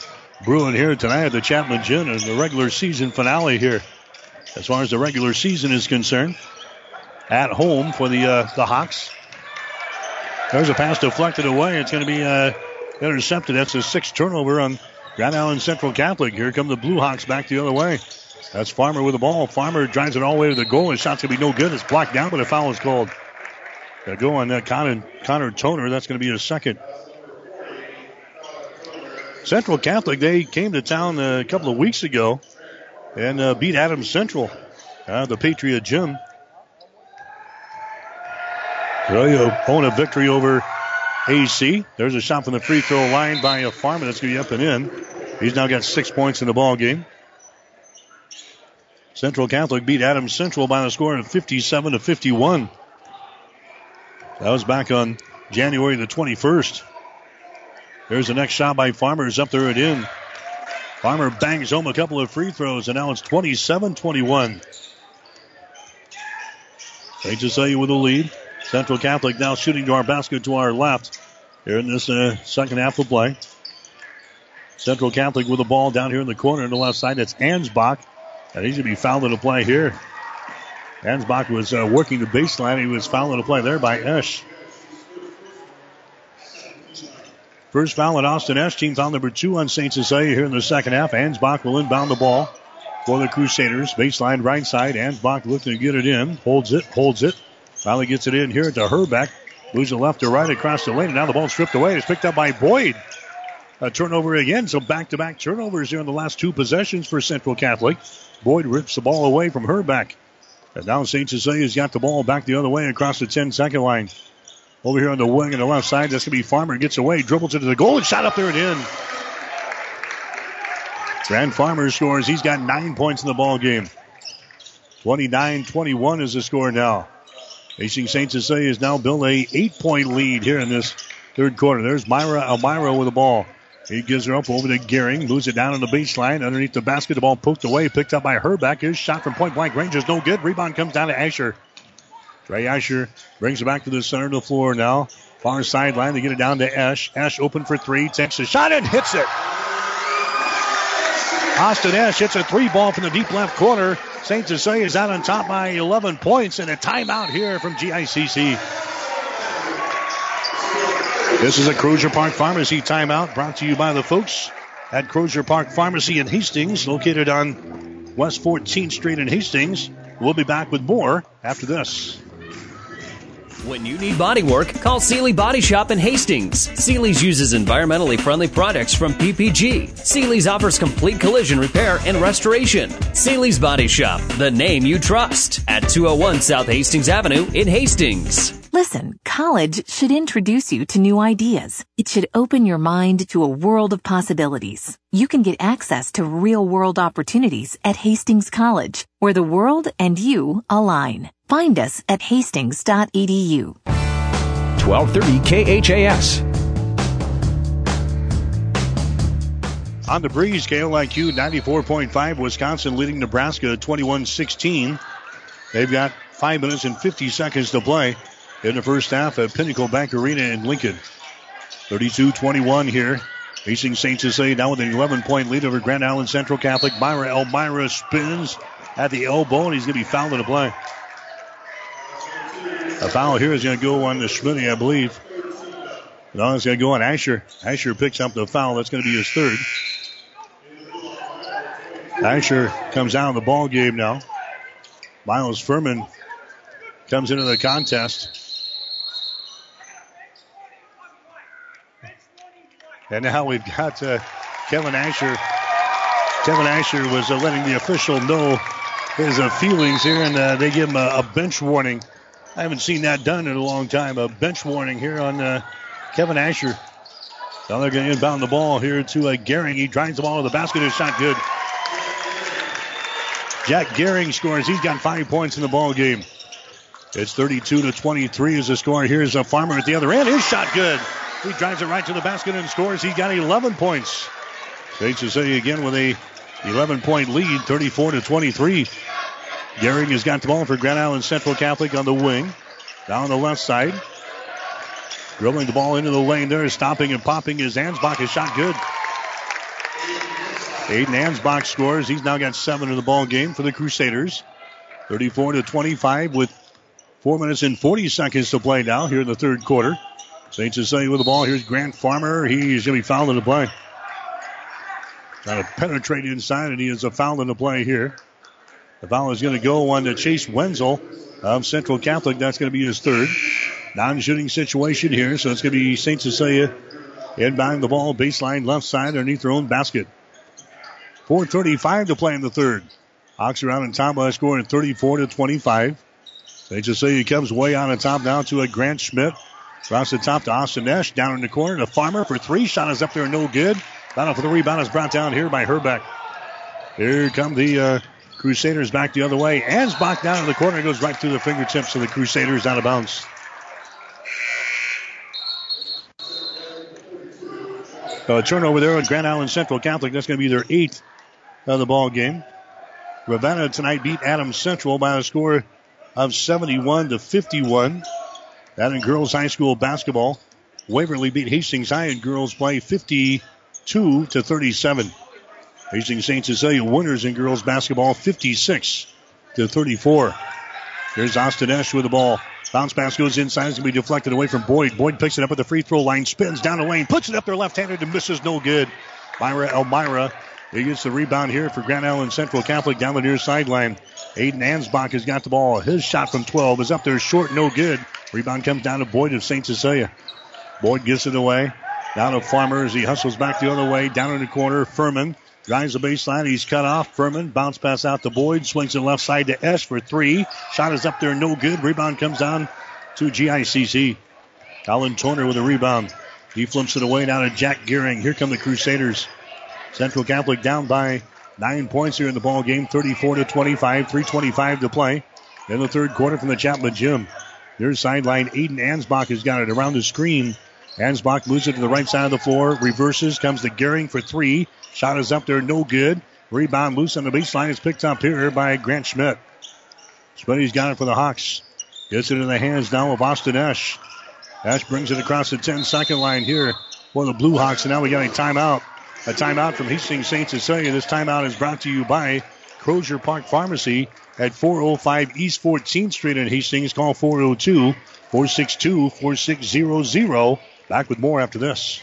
brewing here tonight at the Chapman Gym in the regular season finale here. As far as the regular season is concerned, at home for the uh, the Hawks. There's a pass deflected away. It's going to be uh, intercepted. That's a sixth turnover on Grand Island Central Catholic. Here come the Blue Hawks back the other way. That's Farmer with the ball. Farmer drives it all the way to the goal. His shot's going to be no good. It's blocked down, but a foul is called. To go on that Connor, Connor Toner. That's going to be a second. Central Catholic, they came to town a couple of weeks ago and uh, beat Adams Central, uh, the Patriot Gym. Really own a victory over AC. There's a shot from the free throw line by a Farmer that's going to be up and in. He's now got six points in the ball game. Central Catholic beat Adams Central by a score of 57 to 51. That was back on January the 21st. There's the next shot by Farmers up there and in. Farmer bangs home a couple of free throws, and now it's 27 21. St. Cecilia with the lead. Central Catholic now shooting to our basket to our left here in this uh, second half of play. Central Catholic with the ball down here in the corner on the left side. It's Ansbach. And he's going to be fouled in the play here. Ansbach was uh, working the baseline. He was fouled in the play there by Esch. First foul at Austin Esch. Team foul number two on St. Cecilia here in the second half. Ansbach will inbound the ball for the Crusaders. Baseline right side. Ansbach looking to get it in. Holds it, holds it. Finally gets it in here to Herbeck. Moves it left to right across the lane. And now the ball stripped away. It's picked up by Boyd. A turnover again. So back to back turnovers here in the last two possessions for Central Catholic. Boyd rips the ball away from Herbeck. And now St. Cecilia's got the ball back the other way across the 10 second line. Over here on the wing on the left side, that's going to be Farmer. Gets away, dribbles into the goal, and shot up there and in. Grant Farmer scores. He's got nine points in the ball game. 29-21 is the score now. Hastings St. Cecilia has now built a eight-point lead here in this third quarter. There's Myra Elmira with the ball. He gives her up over to Gehring, moves it down on the baseline, underneath the basket. The ball poked away, picked up by Herbeck. His shot from point blank range is no good. Rebound comes down to Asher. Trey Asher brings it back to the center of the floor now. Far sideline, they get it down to Esch. Esch open for three, takes a shot and hits it. Austin Esch hits a three ball from the deep left corner. St. Cecilia is out on top by 11 points and a timeout here from GICC. This is a Crozier Park Pharmacy timeout brought to you by the folks at Crozier Park Pharmacy in Hastings, located on West 14th Street in Hastings. We'll be back with more after this. When you need body work, call Seely Body Shop in Hastings. Seely's uses environmentally friendly products from PPG. Seely's offers complete collision repair and restoration. Seely's Body Shop, the name you trust, at 201 South Hastings Avenue in Hastings. Listen, college should introduce you to new ideas. It should open your mind to a world of possibilities. You can get access to real world opportunities at Hastings College, where the world and you align. Find us at hastings.edu. 1230 KHAS. On the breeze, KLIQ 94.5, Wisconsin leading Nebraska 21 16. They've got 5 minutes and 50 seconds to play in the first half at Pinnacle Bank Arena in Lincoln. 32 21 here. Facing St. Cecilia now with an 11 point lead over Grand Island Central Catholic. Myra Elmira spins at the elbow and he's going to be fouled in the play. A foul here is going to go on the Schmidt, I believe. No, it's going to go on Asher. Asher picks up the foul. That's going to be his third. Asher comes out of the ball game now. Miles Furman comes into the contest. And now we've got uh, Kevin Asher. Kevin Asher was uh, letting the official know his uh, feelings here, and uh, they give him a, a, bench warning I haven't seen that done in a long time. A bench warning here on uh, Kevin Asher. Now they're going to inbound the ball here to uh, Gehring. He drives the ball to the basket. His shot good. Jack Gehring scores. He's got five points in the ball game. It's 32 to 23 is the score. Here's a farmer at the other end. His shot good. He drives it right to the basket and scores. He got 11 points. St. Cecilia again with a 11 point lead, 34 to 23. Gehring has got the ball for Grand Island Central Catholic on the wing. Down the left side. Dribbling the ball into the lane there, stopping and popping his Ansbach. His shot good. Aiden Ansbach scores. He's now got seven in the ball game for the Crusaders. 34 to 25 with four minutes and 40 seconds to play now here in the third quarter. Saints St. Cecilia with the ball. Here's Grant Farmer. He's going to be fouled in the play. Trying to penetrate inside, and he is a foul in the play here. The foul is going to go on to Chase Wenzel of Central Catholic. That's going to be his third. Non-shooting situation here, so it's going to be St. Cecilia inbound the ball, baseline left side underneath their own basket. 4.35 to play in the third. Hawks around on top by a 34 to 25. St. Cecilia comes way on the top now to a Grant Schmidt. Across the top to Austin Esch. Down in the corner to Farmer for three. Shot is up there, no good. Battle for the rebound is brought down here by Herbeck. Here come the uh, Crusaders back the other way. Ansbach down in the corner goes right through the fingertips of the Crusaders out of bounds. Uh, a turnover there at Grand Island Central Catholic. That's going to be their eighth of the ball game. Ravenna tonight beat Adams Central by a score of 71 to 51. That in girls high school basketball. Waverly beat Hastings High in girls play 52 to 37. Hastings St. Cecilia winners in girls basketball 56 to 34. Here's Austin Esch with the ball. Bounce pass goes inside. It's going to be deflected away from Boyd. Boyd picks it up at the free throw line, spins down the lane, puts it up there left handed and misses no good. Myra Elmira. He gets the rebound here for Grand Island Central Catholic down the near sideline. Aiden Ansbach has got the ball. His shot from 12 is up there short, no good. Rebound comes down to Boyd of St. Cecilia. Boyd gets it away. Down to Farmer as he hustles back the other way. Down in the corner, Furman drives the baseline. He's cut off. Furman bounce pass out to Boyd. Swings it left side to Esch for three. Shot is up there, no good. Rebound comes down to GICC. Colin Toner with a rebound. He flips it away down to Jack Gehring. Here come the Crusaders. Central Catholic down by nine points here in the ball game, 34 to 25, 3:25 to play in the third quarter from the Chapman Gym. Their sideline, Aiden Ansbach has got it around the screen. Ansbach moves it to the right side of the floor, reverses, comes to Gehring for three. Shot is up there, no good. Rebound loose on the baseline is picked up here by Grant Schmidt. Schmidt has got it for the Hawks. Gets it in the hands now of Austin Esch. Ash brings it across the 10 second line here for the Blue Hawks. And now we got a timeout. A timeout from Hastings St. Cecilia. This timeout is brought to you by Crozier Park Pharmacy at 405 East 14th Street in Hastings. Call 402 462 4600. Back with more after this.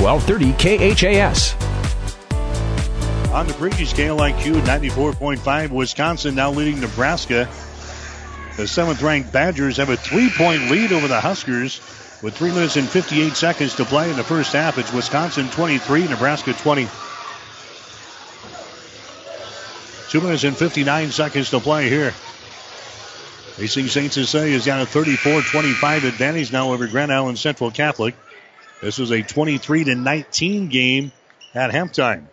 1230 KHAS. On the Brady scale, IQ 94.5, Wisconsin now leading Nebraska. The seventh ranked Badgers have a three point lead over the Huskers with three minutes and 58 seconds to play in the first half. It's Wisconsin 23, Nebraska 20. Two minutes and 59 seconds to play here. Racing St. Cecilia has got a 34 25 advantage now over Grand Island Central Catholic. This was a 23 to 19 game at halftime.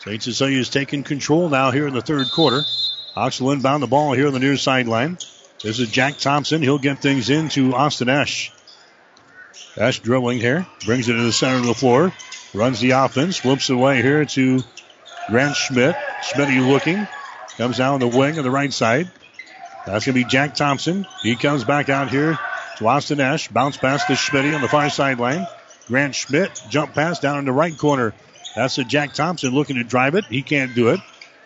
St. Cecilia is taking control now here in the third quarter. Hawks will inbound the ball here on the near sideline. This is Jack Thompson. He'll get things into Austin Esch. Ash dribbling here. Brings it to the center of the floor. Runs the offense. Flips away here to Grant Schmidt. Schmidt looking. Comes down the wing on the right side. That's going to be Jack Thompson. He comes back out here to Austin Esch. Bounce pass to Schmidt on the far sideline. Grant Schmidt jump pass down in the right corner. That's a Jack Thompson looking to drive it. He can't do it.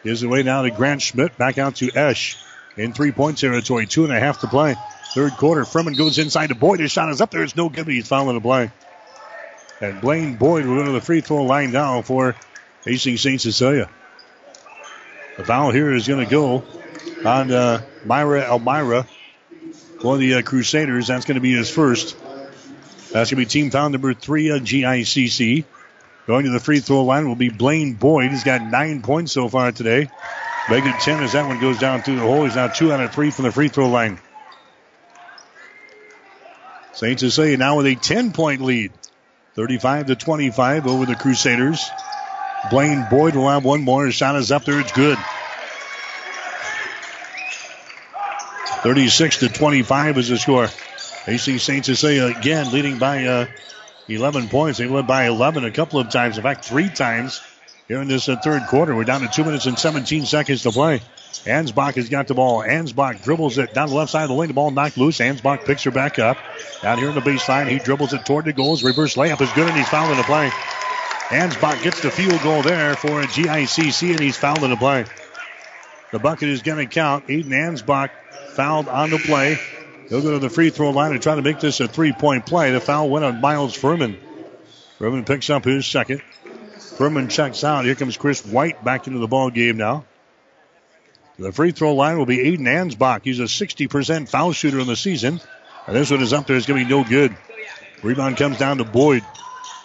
Gives it away now to Grant Schmidt. Back out to Esch. in three point territory. Two and a half to play. Third quarter. Furman goes inside to Boyd. His shot is up there. It's no good, he's fouling the play. And Blaine Boyd will go to the free throw line now for Hastings St. Cecilia. The foul here is going to go on uh, Myra Elmira for the uh, Crusaders. That's going to be his first. That's going to be team foul number three on GICC. Going to the free throw line will be Blaine Boyd. He's got nine points so far today. Make it 10 as that one goes down through the hole. He's now two out of three from the free throw line. Saints St. Cecilia now with a 10 point lead. 35 to 25 over the Crusaders. Blaine Boyd will have one more. His shot is up there. It's good. 36 to 25 is the score. Hastings St. Cecilia again leading by uh, 11 points. They led by 11 a couple of times. In fact, three times here in this uh, third quarter. We're down to two minutes and 17 seconds to play. Ansbach has got the ball. Ansbach dribbles it down the left side of the lane. The ball knocked loose. Ansbach picks her back up. Down here in the baseline, he dribbles it toward the goals. Reverse layup is good, and he's fouled in the play. Ansbach gets the field goal there for a GICC, and he's fouled in the play. The bucket is going to count. Aiden Ansbach fouled on the play. He'll go to the free throw line and try to make this a three point play. The foul went on Miles Furman. Furman picks up his second. Furman checks out. Here comes Chris White back into the ball game now. The free throw line will be Aiden Ansbach. He's a 60% foul shooter in the season. And this one is up there. It's going to be no good. Rebound comes down to Boyd.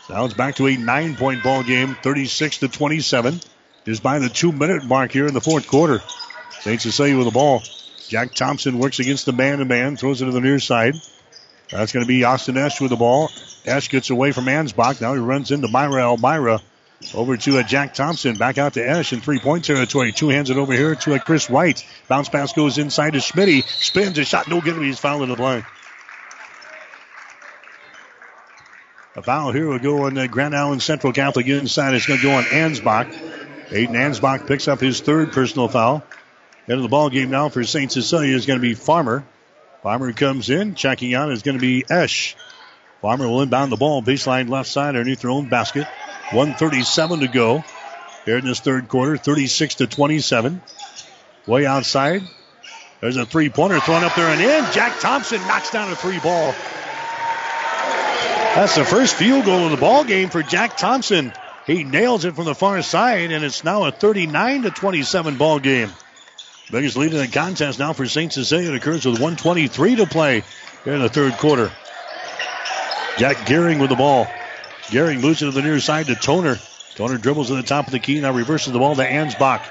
Now it's back to a nine point ball game, 36 to 27. Just by the two minute mark here in the fourth quarter. St. Cecilia with the ball. Jack Thompson works against the man to man, throws it to the near side. That's going to be Austin Esch with the ball. Esch gets away from Ansbach. Now he runs into Myra Elmira. Over to a Jack Thompson. Back out to Esch in three point territory. Two hands it over here to a Chris White. Bounce pass goes inside to Smitty. Spins a shot. No good. He's fouled in the play. A foul here will go on uh, Grand Island Central Catholic inside. It's going to go on Ansbach. Aiden Ansbach picks up his third personal foul. Of the ball game now for St. Cecilia is going to be Farmer. Farmer comes in. Checking out is going to be Esch. Farmer will inbound the ball. Baseline left side underneath their own basket. 137 to go here in this third quarter. 36 to 27. Way outside. There's a three pointer thrown up there and in. Jack Thompson knocks down a three ball. That's the first field goal of the ball game for Jack Thompson. He nails it from the far side, and it's now a 39 to 27 ball game. Biggest lead in the contest now for St. Cecilia. It occurs with 123 to play here in the third quarter. Jack Gehring with the ball. Gehring moves it to the near side to Toner. Toner dribbles to the top of the key, now reverses the ball to Ansbach.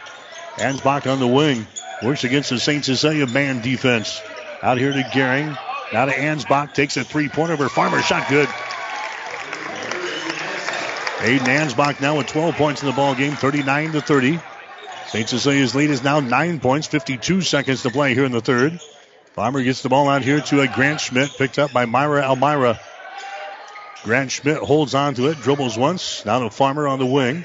Ansbach on the wing. Works against the St. Cecilia man defense. Out here to Gehring. Now to Ansbach. Takes a three pointer over Farmer. Shot good. Aiden Ansbach now with 12 points in the ball game, 39 to 30. St. Cecilia's lead is now nine points, 52 seconds to play here in the third. Farmer gets the ball out here to a Grant Schmidt, picked up by Myra Elmira. Grant Schmidt holds on to it, dribbles once, now to Farmer on the wing.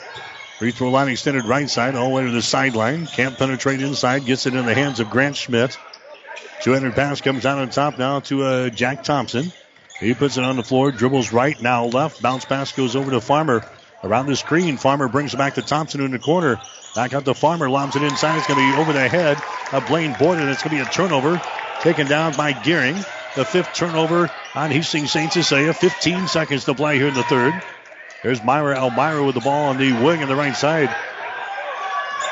Free throw line extended right side, all the way to the sideline. Can't penetrate inside, gets it in the hands of Grant Schmidt. 200 pass comes out on top now to uh, Jack Thompson. He puts it on the floor, dribbles right, now left. Bounce pass goes over to Farmer. Around the screen, Farmer brings it back to Thompson in the corner. Back out to Farmer, lobs it inside. It's going to be over the head of Blaine Boyd, and it's going to be a turnover taken down by Gehring. The fifth turnover on Hastings St. Cecilia. 15 seconds to play here in the third. There's Myra Elmira with the ball on the wing on the right side.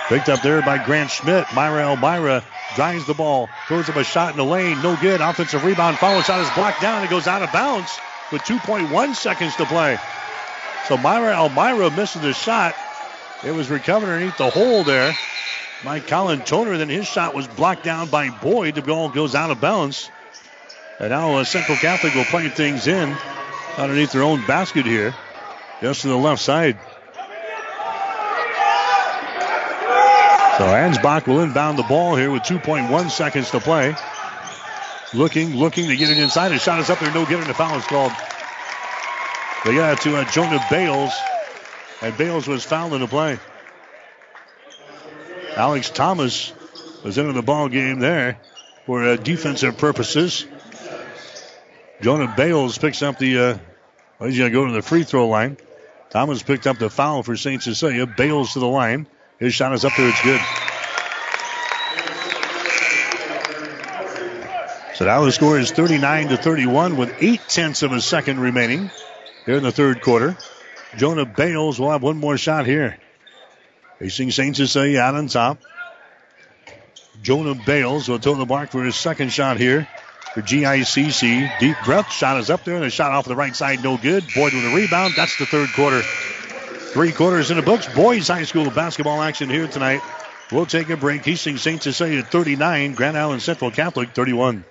Picked up there by Grant Schmidt. Myra Elmira drives the ball, throws up a shot in the lane. No good. Offensive rebound. Follow shot is blocked down. It goes out of bounds with 2.1 seconds to play. So Myra Elmira misses the shot. It was recovered underneath the hole there by Colin Toner. Then his shot was blocked down by Boyd. The ball goes out of bounds. And now uh, Central Catholic will play things in underneath their own basket here, just to the left side. So Ansbach will inbound the ball here with 2.1 seconds to play. Looking, looking to get it inside. His shot is up there, no and the foul is called. They got to uh, Jonah Bales, and Bales was fouled in the play. Alex Thomas was into the ball game there for uh, defensive purposes. Jonah Bales picks up the. Uh, well, he's going to go to the free throw line. Thomas picked up the foul for St. Cecilia. Bales to the line. His shot is up there. It's good. So now the score is 39 to 31 with eight tenths of a second remaining here in the third quarter. Jonah Bales will have one more shot here. Facing St. Cecilia out on top. Jonah Bales will toe the mark for his second shot here for GICC. Deep breath. Shot is up there and a shot off the right side. No good. Boyd with a rebound. That's the third quarter. Three quarters in the books. Boys High School basketball action here tonight. We'll take a break. Hastings St. Cecilia 39. Grand Island Central Catholic 31.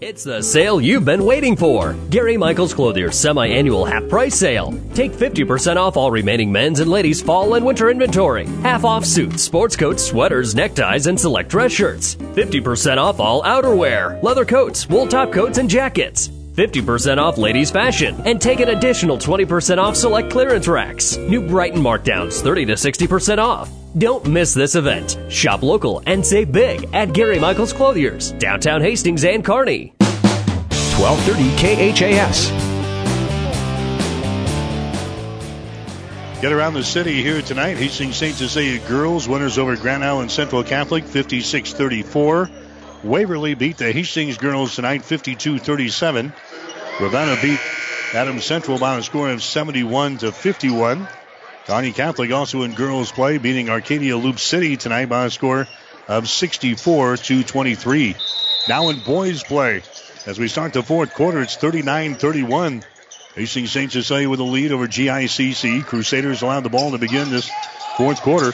It's the sale you've been waiting for. Gary Michaels Clothier semi-annual half price sale. Take 50% off all remaining men's and ladies fall and winter inventory. Half off suits, sports coats, sweaters, neckties, and select dress shirts. 50% off all outerwear, leather coats, wool top coats, and jackets. 50% off ladies fashion and take an additional 20% off select clearance racks. New Brighton markdowns 30 to 60% off. Don't miss this event. Shop local and save big at Gary Michaels Clothiers, downtown Hastings and Kearney. 1230 KHAS. Get around the city here tonight. Hastings St. Cecilia girls winners over Grand Island Central Catholic 56 34. Waverly beat the Hastings girls tonight 52 37. Ravenna beat Adams Central by a score of 71 to 51. Kearney Catholic also in girls play, beating Arcadia Loop City tonight by a score of 64 to 23. Now in boys play, as we start the fourth quarter, it's 39 31. Hastings St. Cecilia with a lead over GICC. Crusaders allowed the ball to begin this fourth quarter.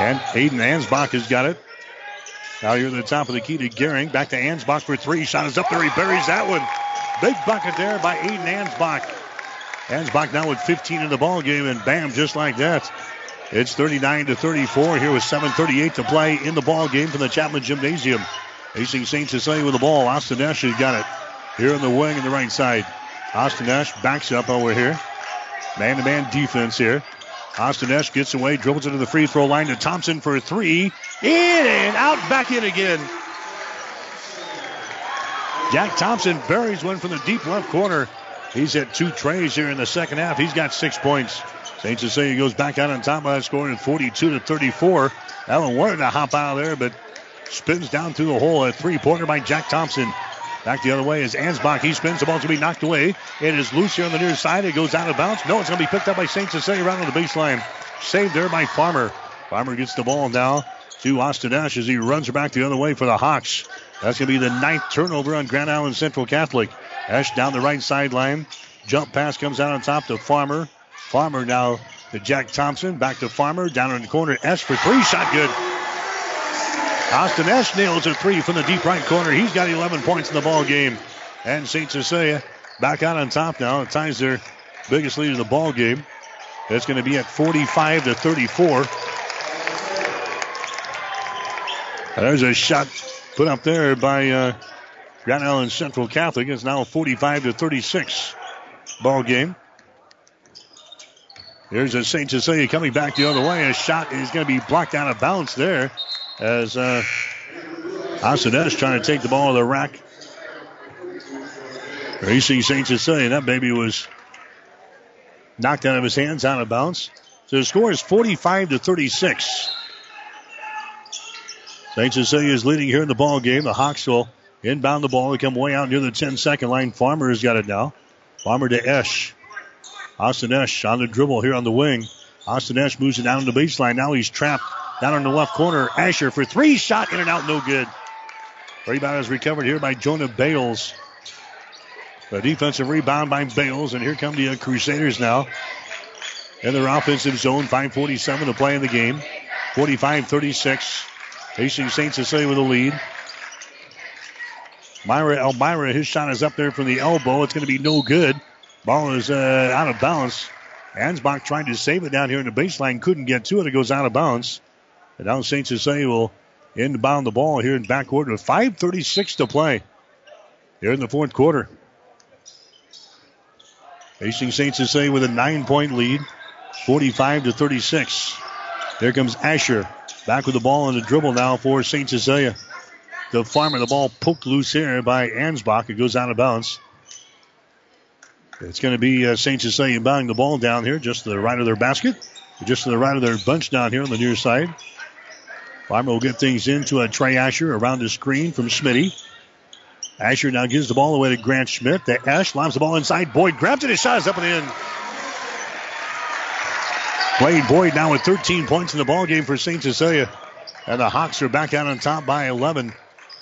And Aiden Ansbach has got it. Now you're at the top of the key to Gehring. Back to Ansbach for three. Shot is up there. He buries that one. Big bucket there by Aiden Ansbach. Ansbach now with 15 in the ball game, and bam, just like that. It's 39 to 34 here with 7:38 to play in the ball game from the Chapman Gymnasium. Hastings St. Cecilia with the ball. Austin Esch has got it here in the wing on the right side. Austin Esch backs up over here. Man-to-man defense here. Austin Esch gets away, dribbles into the free throw line to Thompson for three. In and out, back in again. Jack Thompson buries one from the deep left corner. He's at two trays here in the second half. He's got six points. St. Cecilia goes back out on top by scoring 42 to 34. Allen wanted to hop out of there, but spins down through the hole. A three-pointer by Jack Thompson. Back the other way is Ansbach. He spins. The ball's going to be knocked away. It is loose here on the near side. It goes out of bounds. No, it's going to be picked up by St. Cecilia right on the baseline. Saved there by Farmer. Farmer gets the ball now to Austin Esch as he runs back the other way for the Hawks. That's going to be the ninth turnover on Grand Island Central Catholic. Ash down the right sideline. Jump pass comes out on top to Farmer. Farmer now to Jack Thompson. Back to Farmer. Down in the corner. Ash for three. Shot good. Austin Esch nails a three from the deep right corner. He's got 11 points in the ball game. And St. Cecilia back out on top now. It ties their biggest lead of the ball game. It's going to be at 45 to 34. There's a shot put up there by uh, Grand Island Central Catholic. It's now 45 to 36 ball game. Here's a St. Cecilia coming back the other way. A shot is going to be blocked out of bounds there as uh, Asadesh trying to take the ball to the rack. Racing St. Cecilia. That baby was knocked out of his hands out of bounds. So the score is 45 to 36. St. Cecilia is leading here in the ball game. The Hawks will inbound the ball. They come way out near the 10 second line. Farmer has got it now. Farmer to Esch. Austin Esch on the dribble here on the wing. Austin Esch moves it down to the baseline. Now he's trapped down in the left corner. Asher for three. Shot in and out. No good. Rebound is recovered here by Jonah Bales. The defensive rebound by Bales. And here come the uh, Crusaders now. In their offensive zone. 5.47 to play in the game. 45 36. Hastings St. Cecilia with a lead. Myra Elmira, his shot is up there from the elbow. It's going to be no good. Ball is uh, out of bounds. Ansbach trying to save it down here in the baseline. Couldn't get to it. It goes out of bounds. And now St. Cecilia will inbound the ball here in backcourt with 5.36 to play here in the fourth quarter. Hastings St. Cecilia with a nine point lead, 45 to 36. There comes Asher back with the ball on the dribble now for St. Cecilia. The farmer, the ball poked loose here by Ansbach. It goes out of bounds. It's going to be uh, St. Cecilia bounding the ball down here just to the right of their basket. just to the right of their bunch down here on the near side. Farmer will get things into a Trey Asher around the screen from Smitty. Asher now gives the ball away to Grant Schmidt. The Ash lobs the ball inside. Boyd grabs it. His shot is up and in. Wade Boyd now with 13 points in the ball game for St. Cecilia. And the Hawks are back out on top by 11.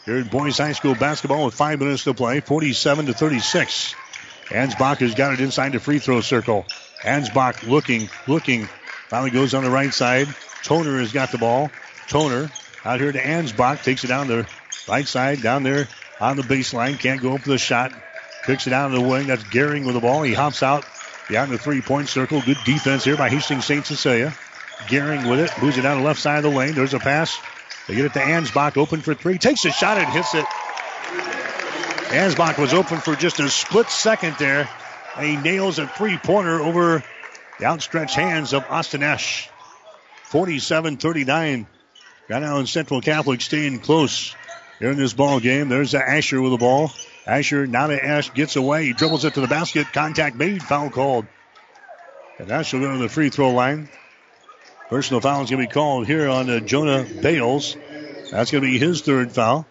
Here at Boys High School basketball with five minutes to play, 47 to 36. Ansbach has got it inside the free throw circle. Ansbach looking, looking. Finally goes on the right side. Toner has got the ball. Toner out here to Ansbach. Takes it down the right side, down there on the baseline. Can't go up for the shot. Picks it out of the wing. That's Gehring with the ball. He hops out Beyond the three point circle. Good defense here by Hastings St. Cecilia. Gehring with it. Moves it down the left side of the lane. There's a pass. They get it to Ansbach. Open for three. Takes a shot and hits it. Ansbach was open for just a split second there. And he nails a three pointer over the outstretched hands of Austin Esch. 47 39. Grand Island Central Catholic staying close here in this ball game. There's Asher with the ball. Asher now to Ash gets away. He dribbles it to the basket. Contact made. Foul called. And Ash will go to the free throw line. Personal foul is going to be called here on uh, Jonah Bales. That's going to be his third foul.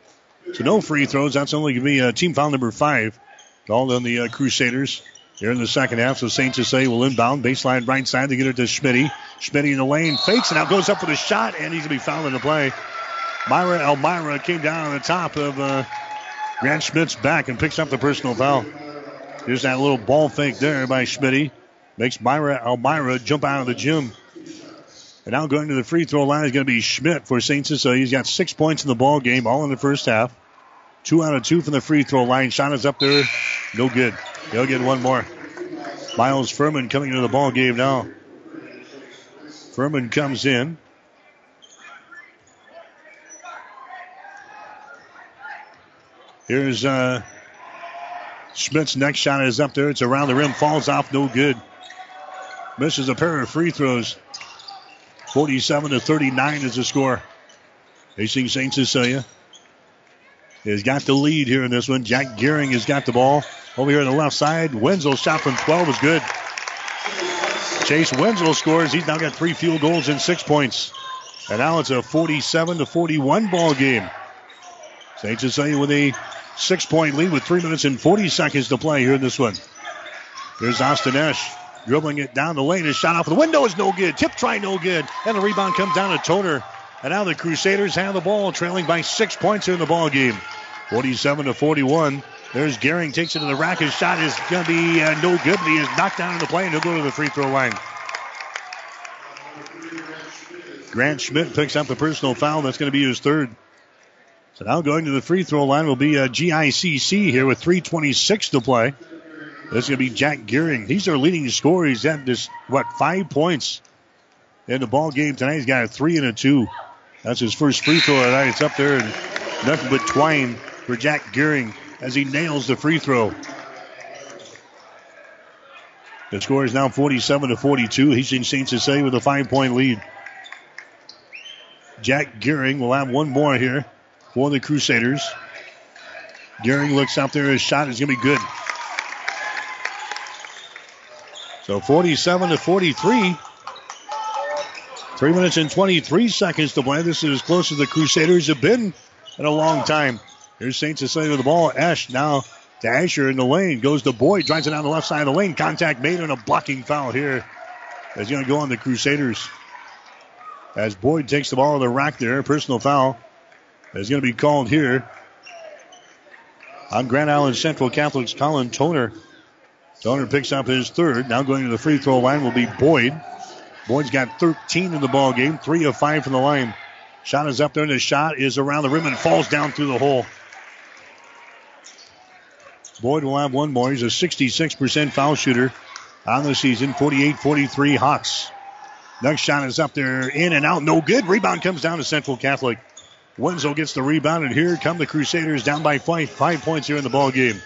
So no free throws. That's only going to be uh, team foul number five. Called on the uh, Crusaders here in the second half. So St. Cecilia will inbound. Baseline right side. to get it to Schmitty. Schmitty in the lane. Fakes and now goes up for the shot. And he's going to be fouled in the play. Myra Elmira came down on the top of uh, Grant Schmidt's back and picks up the personal foul. Here's that little ball fake there by Schmidt. Makes Myra Elmira jump out of the gym. And now going to the free throw line is going to be Schmidt for St. Cecilia. He's got six points in the ball game, all in the first half. Two out of two from the free throw line. Shot is up there. No good. He'll get one more. Miles Furman coming into the ball game now. Furman comes in. Here's uh, Schmidt's next shot is up there. It's around the rim, falls off, no good. Misses a pair of free throws. 47 to 39 is the score. Hastings St. Cecilia has got the lead here in this one. Jack Gehring has got the ball over here on the left side. Wenzel shot from 12 is good. Chase Wenzel scores. He's now got three field goals and six points. And now it's a 47 to 41 ball game. St. Cecilia with a six point lead with three minutes and 40 seconds to play here in this one. Here's Austin Esch dribbling it down the lane. His shot off the window is no good. Tip try no good. And the rebound comes down to Toner. And now the Crusaders have the ball, trailing by six points here in the ball game. 47 to 41. There's Gehring takes it to the rack. His shot is going to be uh, no good, but he is knocked down in the play, and he'll go to the free throw line. Grant Schmidt picks up the personal foul. That's going to be his third. So now going to the free throw line will be uh, GICC here with 326 to play. This is going to be Jack Gehring. He's their leading scorer. He's at this, what, five points in the ball game tonight. He's got a three and a two. That's his first free throw tonight. It's up there and nothing but twine for Jack Gehring as he nails the free throw. The score is now 47 to 42. He's in St. Cecilia with a five point lead. Jack Gehring will have one more here for the Crusaders. Gehring looks out there. His shot is going to be good. So 47 to 43. Three minutes and 23 seconds to play. This is as close as the Crusaders have been in a long time. Here's St. Cecilia with the ball. Ash now to Asher in the lane. Goes to Boyd. Drives it down the left side of the lane. Contact made and a blocking foul here. Is going to go on the Crusaders. As Boyd takes the ball to the rack there. Personal foul is going to be called here on Grand Island Central Catholic's Colin Toner. Toner picks up his third. Now going to the free throw line will be Boyd. Boyd's got 13 in the ball game, three of five from the line. Shot is up there, and the shot is around the rim and falls down through the hole. Boyd will have one more. He's a 66% foul shooter on the season. 48-43 Hawks. Next shot is up there, in and out, no good. Rebound comes down to Central Catholic. Wenzel gets the rebound, and here come the Crusaders down by five, five points here in the ball game.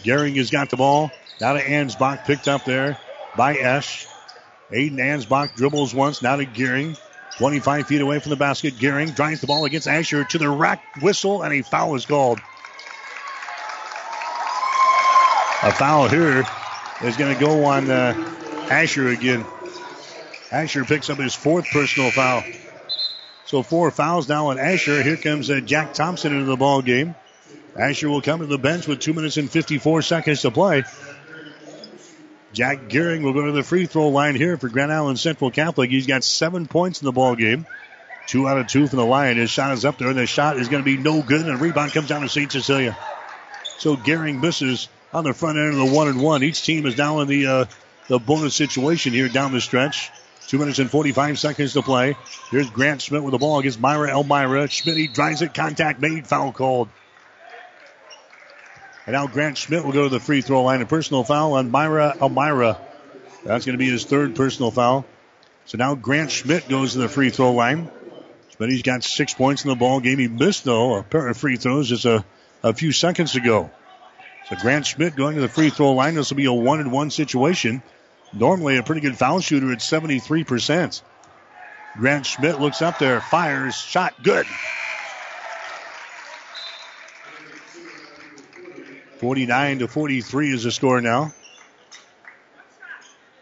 Gehring has got the ball. Now to Ansbach, picked up there by Esch. Aiden Ansbach dribbles once, now to Gehring. 25 feet away from the basket. Gehring drives the ball against Asher to the rack whistle, and a foul is called. A foul here is going to go on uh, Asher again. Asher picks up his fourth personal foul. So four fouls now on Asher. Here comes uh, Jack Thompson into the ball game. Asher will come to the bench with two minutes and 54 seconds to play. Jack Gehring will go to the free throw line here for Grand Island Central Catholic. He's got seven points in the ball game. Two out of two from the line. His shot is up there, and the shot is going to be no good, and the rebound comes down to St. Cecilia. So Gehring misses on the front end of the one and one. Each team is now in the uh, the bonus situation here down the stretch. Two minutes and 45 seconds to play. Here's Grant Schmidt with the ball against Myra Elmira. Schmidt drives it, contact made, foul called. And now Grant Schmidt will go to the free throw line. A personal foul on Myra Elmira. That's going to be his third personal foul. So now Grant Schmidt goes to the free throw line. Schmidt's got six points in the ball game. He missed, though, a pair of free throws just a, a few seconds ago. So Grant Schmidt going to the free throw line. This will be a one and one situation. Normally a pretty good foul shooter at 73%. Grant Schmidt looks up there, fires, shot good. 49 to 43 is the score now.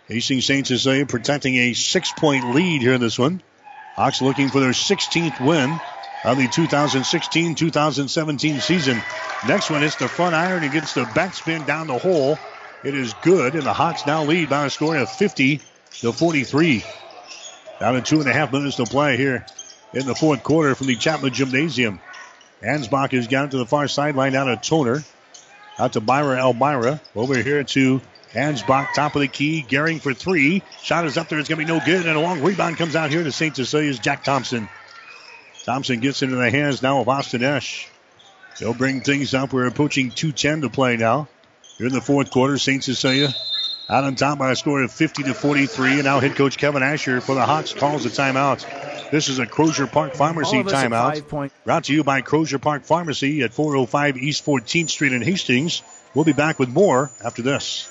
Hastings St. Cecilia protecting a six point lead here in this one. Hawks looking for their 16th win of the 2016 2017 season. Next one hits the front iron and gets the backspin down the hole. It is good, and the Hawks now lead by a score of 50 to 43. Down to two and a half minutes to play here in the fourth quarter from the Chapman Gymnasium. Ansbach has got to the far sideline out of Toner. Out to Myra Elmira. Over here to Ansbach, top of the key. Gehring for three. Shot is up there. It's going to be no good. And a long rebound comes out here to St. Cecilia's Jack Thompson. Thompson gets into the hands now of Austin Esch. They'll bring things up. We're approaching 2.10 to play now. Here in the fourth quarter, St. Cecilia out on top by a score of 50 to 43. And now head coach Kevin Asher for the Hawks calls a timeout. This is a Crozier Park Pharmacy timeout. Brought to you by Crozier Park Pharmacy at 405 East 14th Street in Hastings. We'll be back with more after this.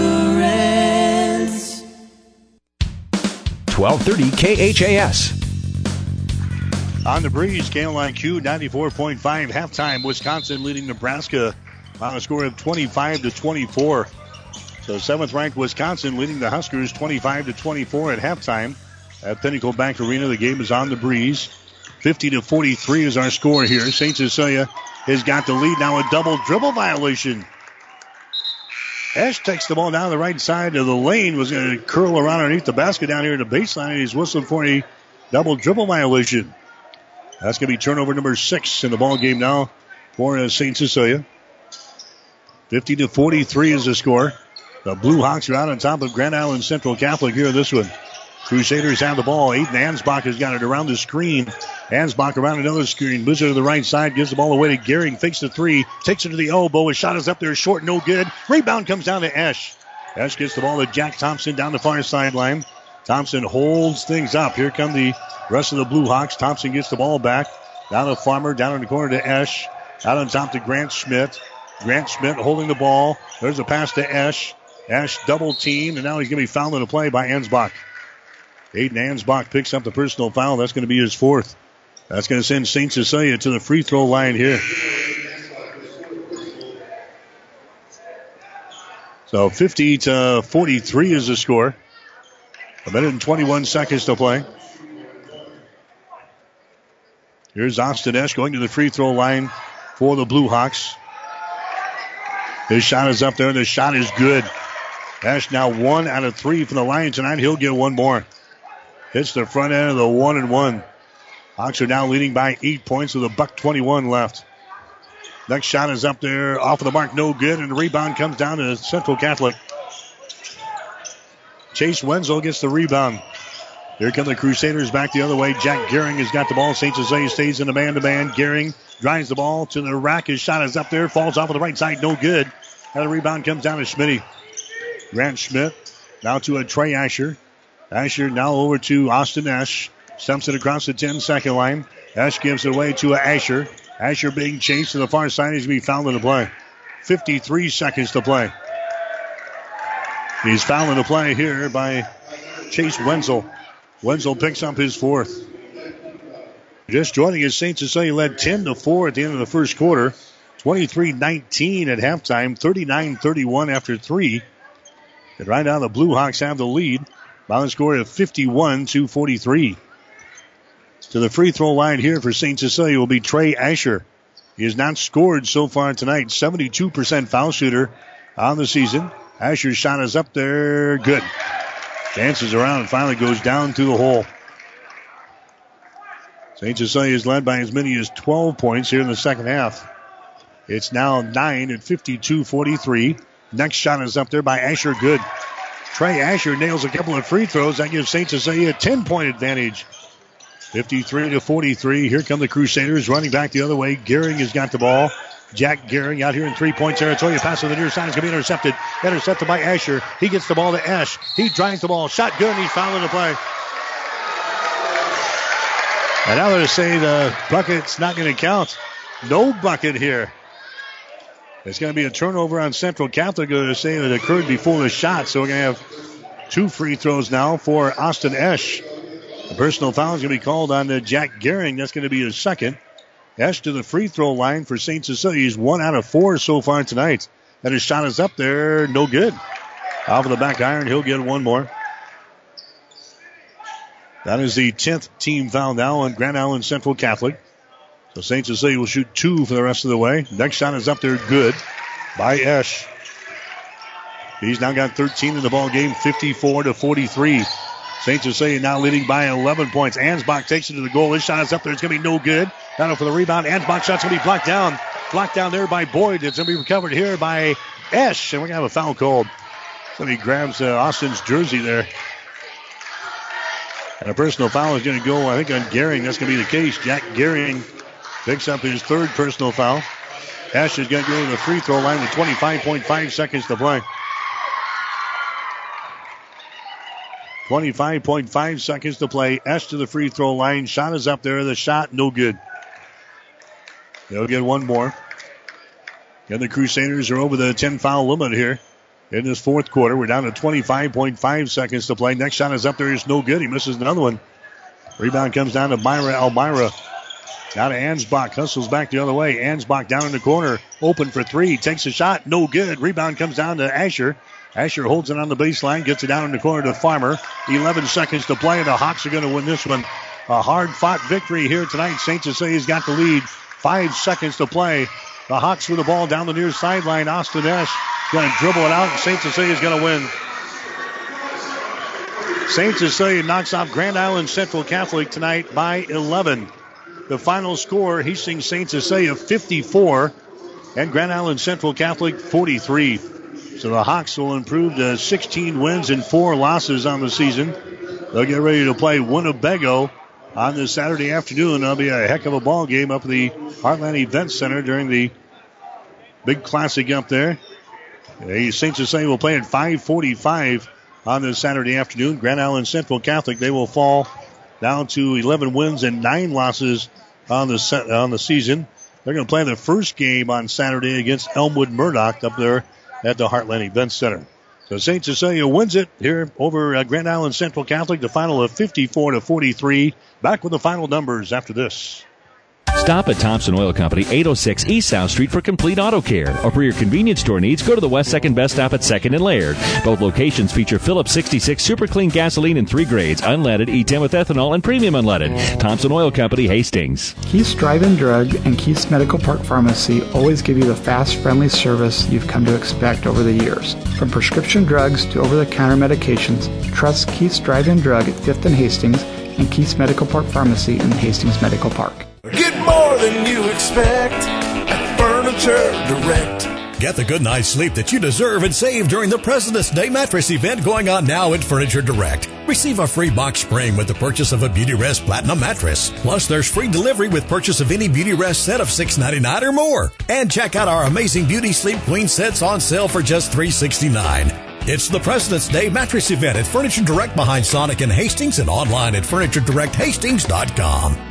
1230 KHAS. On the breeze, KLIQ 94.5 halftime. Wisconsin leading Nebraska on a score of 25 to 24. So seventh ranked Wisconsin leading the Huskers 25 to 24 at halftime at Pinnacle Bank Arena. The game is on the breeze. 50 to 43 is our score here. St. Cecilia has got the lead now. A double dribble violation. Esch takes the ball down the right side of the lane. Was going to curl around underneath the basket down here at the baseline. He's whistling for a double dribble violation. That's going to be turnover number six in the ball game now for uh, St. Cecilia. 50 to 43 is the score. The Blue Hawks are out on top of Grand Island Central Catholic here this one. Crusaders have the ball. Aiden Ansbach has got it around the screen. Ansbach around another screen. Moves it to the right side. Gives the ball away to Gehring. Fakes the three. Takes it to the elbow. His shot is up there short. No good. Rebound comes down to Esch. Esch gets the ball to Jack Thompson down the far sideline. Thompson holds things up. Here come the rest of the Blue Hawks. Thompson gets the ball back. Down to Farmer. Down in the corner to Esch. Out on top to Grant Schmidt. Grant Schmidt holding the ball. There's a pass to Esch. Esch double team, and now he's going to be fouled in the play by Ansbach. Aiden Ansbach picks up the personal foul. That's going to be his fourth. That's going to send St. Cecilia to the free throw line here. So 50 to 43 is the score. A minute and 21 seconds to play. Here's Austin Esch going to the free throw line for the Blue Hawks. His shot is up there, and the shot is good. Esch now one out of three from the line tonight. He'll get one more. Hits the front end of the one and one. Hawks are now leading by eight points with a buck 21 left. Next shot is up there, off of the mark, no good, and the rebound comes down to Central Catholic. Chase Wenzel gets the rebound. Here come the Crusaders back the other way. Jack Gehring has got the ball. St. Cecilia stays in the man-to-man. Gehring drives the ball to the rack. His shot is up there, falls off of the right side, no good. And the rebound comes down to Schmidt. Grant Schmidt now to a Trey Asher. Asher now over to Austin Esch. Stumps it across the 10 second line. Esch gives it away to Asher. Asher being chased to the far side. He's going to be fouled in the play. 53 seconds to play. He's fouled in the play here by Chase Wenzel. Wenzel picks up his fourth. Just joining us, St. Cecilia led 10 to 4 at the end of the first quarter. 23 19 at halftime, 39 31 after three. And right now, the Blue Hawks have the lead by score of 51 to 43. To the free throw line here for St. Cecilia will be Trey Asher. He has not scored so far tonight. 72% foul shooter on the season. Asher's shot is up there. Good. Dances around and finally goes down to the hole. St. Cecilia is led by as many as 12 points here in the second half. It's now 9 at 52 43. Next shot is up there by Asher Good. Trey Asher nails a couple of free throws. That gives St. Cecilia a 10 point advantage. 53 to 43. Here come the Crusaders running back the other way. Gehring has got the ball. Jack Gehring out here in three point territory. Pass to the near side is going to be intercepted. Intercepted by Asher. He gets the ball to Esch. He drives the ball. Shot good, he's fouling the play. And now they're saying the bucket's not going to count. No bucket here. It's going to be a turnover on Central Catholic. They're saying it occurred before the shot, so we're going to have two free throws now for Austin Esch. A personal foul is going to be called on uh, Jack Gehring. That's going to be his second. Esch to the free throw line for St. Cecilia. He's one out of four so far tonight. And his shot is up there. No good. Off of the back iron. He'll get one more. That is the 10th team foul now on Grand Island Central Catholic. So St. Cecilia will shoot two for the rest of the way. Next shot is up there, good by Esch. He's now got 13 in the ball game, 54 to 43. St. Cecilia now leading by 11 points. Ansbach takes it to the goal. His shot is up there. It's going to be no good. Down for the rebound. Ansbach shot's going to be blocked down. Blocked down there by Boyd. It's going to be recovered here by Esch. And we're going to have a foul called. Somebody grabs uh, Austin's jersey there. And a personal foul is going to go, I think, on Gehring. That's going to be the case. Jack Gehring picks up his third personal foul. Esch is going to go to the free throw line with 25.5 seconds to play. 25.5 seconds to play. Esch to the free throw line. Shot is up there. The shot, no good. They'll get one more. And the Crusaders are over the 10 foul limit here in this fourth quarter. We're down to 25.5 seconds to play. Next shot is up there. It's no good. He misses another one. Rebound comes down to Myra Elmira. Now to Ansbach. Hustles back the other way. Ansbach down in the corner. Open for three. Takes a shot. No good. Rebound comes down to Asher. Asher holds it on the baseline. Gets it down in the corner to Farmer. 11 seconds to play. And the Hawks are going to win this one. A hard fought victory here tonight. St. Cecilia's got the lead. Five seconds to play. The Hawks with the ball down the near sideline. Austin Esch going to dribble it out. And St. Cecilia's going to win. St. Cecilia knocks off Grand Island Central Catholic tonight by 11. The final score, Hastings St. Cecilia 54 and Grand Island Central Catholic 43. So the Hawks will improve to 16 wins and four losses on the season. They'll get ready to play Winnebago on this Saturday afternoon. That'll be a heck of a ball game up at the Heartland Event Center during the big classic up there. St. Cecilia will play at 545 on this Saturday afternoon. Grand Island Central Catholic, they will fall down to 11 wins and 9 losses on the on the season. They're going to play their first game on Saturday against Elmwood Murdock up there at the Heartland Event Center. So St. Cecilia wins it here over uh, Grand Island Central Catholic, the final of 54 to 43. Back with the final numbers after this. Stop at Thompson Oil Company, 806 East South Street for complete auto care. Or for your convenience store needs, go to the West Second Best Stop at 2nd and Laird. Both locations feature Phillips 66 super clean gasoline in three grades, unleaded, E10 with ethanol, and premium unleaded. Thompson Oil Company, Hastings. Keith's Drive-In Drug and Keith's Medical Park Pharmacy always give you the fast, friendly service you've come to expect over the years. From prescription drugs to over-the-counter medications, trust Keith's Drive-In Drug at 5th and Hastings and Keith's Medical Park Pharmacy in Hastings Medical Park. Get more than you expect at Furniture Direct. Get the good night's sleep that you deserve and save during the President's Day mattress event going on now at Furniture Direct. Receive a free box spring with the purchase of a Beauty Rest Platinum mattress. Plus, there's free delivery with purchase of any Beauty Rest set of $6.99 or more. And check out our amazing Beauty Sleep Queen sets on sale for just $3.69. It's the President's Day mattress event at Furniture Direct behind Sonic and Hastings and online at FurnitureDirectHastings.com.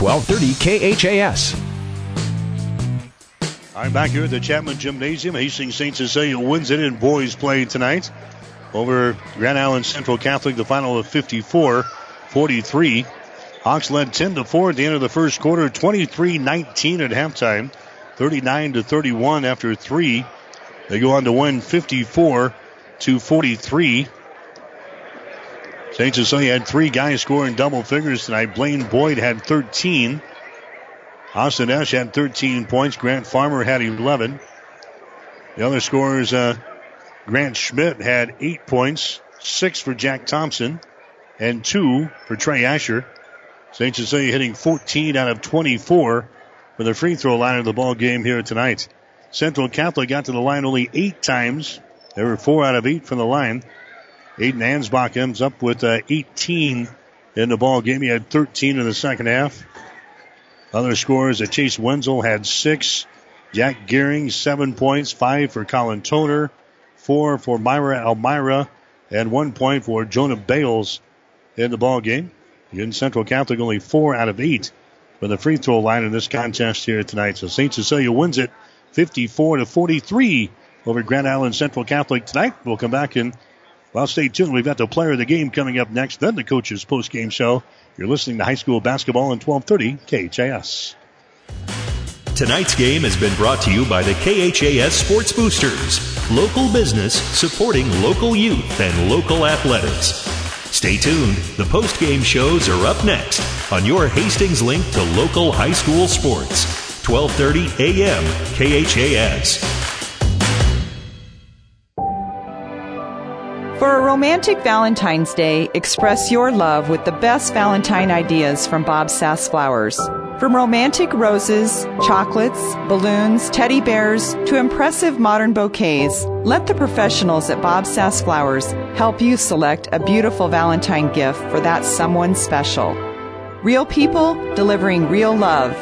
1230 KHAS. I'm back here at the Chapman Gymnasium. Hastings St. Cecilia wins it in boys play tonight over Grand Island Central Catholic. The final of 54 43. Hawks led 10 to 4 at the end of the first quarter, 23 19 at halftime, 39 to 31 after three. They go on to win 54 to 43. St. Cecilia had three guys scoring double figures tonight. Blaine Boyd had 13. Austin Esch had 13 points. Grant Farmer had 11. The other scorers, uh, Grant Schmidt had eight points, six for Jack Thompson, and two for Trey Asher. St. Cecilia hitting 14 out of 24 for the free throw line of the ball game here tonight. Central Catholic got to the line only eight times. They were four out of eight from the line. Aiden Ansbach ends up with uh, 18 in the ball game. He had 13 in the second half. Other scores, uh, Chase Wenzel had six. Jack Gehring, seven points, five for Colin Toner, four for Myra Elmira, and one point for Jonah Bales in the ball game. Again, Central Catholic only four out of eight for the free throw line in this contest here tonight. So St. Cecilia wins it 54 to 43 over Grand Island Central Catholic tonight. We'll come back and well, stay tuned. We've got the player of the game coming up next, then the coach's post-game show. You're listening to high school basketball in 1230 KHAS. Tonight's game has been brought to you by the KHAS Sports Boosters, local business supporting local youth and local athletics. Stay tuned. The post-game shows are up next on your Hastings link to local high school sports. 1230 AM KHAS. For a romantic Valentine's Day, express your love with the best Valentine ideas from Bob Sass Flowers. From romantic roses, chocolates, balloons, teddy bears, to impressive modern bouquets, let the professionals at Bob Sass Flowers help you select a beautiful Valentine gift for that someone special. Real people delivering real love.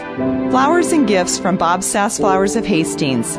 Flowers and gifts from Bob Sass Flowers of Hastings.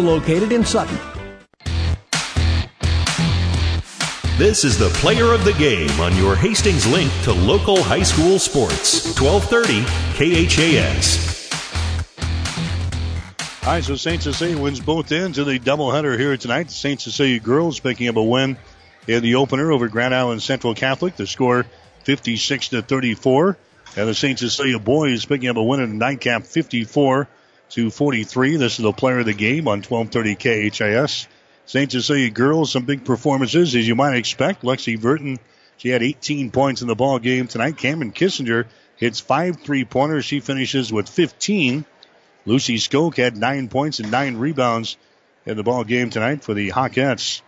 located in Sutton. This is the player of the game on your Hastings link to local high school sports. 1230 KHAS. All right, so St. Cecilia wins both ends of the doubleheader here tonight. The St. Cecilia girls picking up a win in the opener over Grand Island Central Catholic. The score 56 to 34. And the St. Cecilia boys picking up a win in the nightcap 54 to 43. This is the player of the game on 1230 KHAS. St. Cecilia girls, some big performances as you might expect. Lexi Burton, she had 18 points in the ball game tonight. Cameron Kissinger hits five three pointers. She finishes with 15. Lucy Skoke had nine points and nine rebounds in the ball game tonight for the Hawkettes.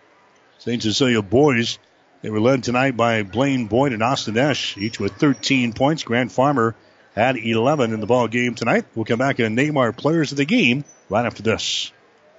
St. Cecilia boys, they were led tonight by Blaine Boyd and Austin Esch, each with 13 points. Grant Farmer had 11 in the ball game tonight. We'll come back and name our players of the game right after this.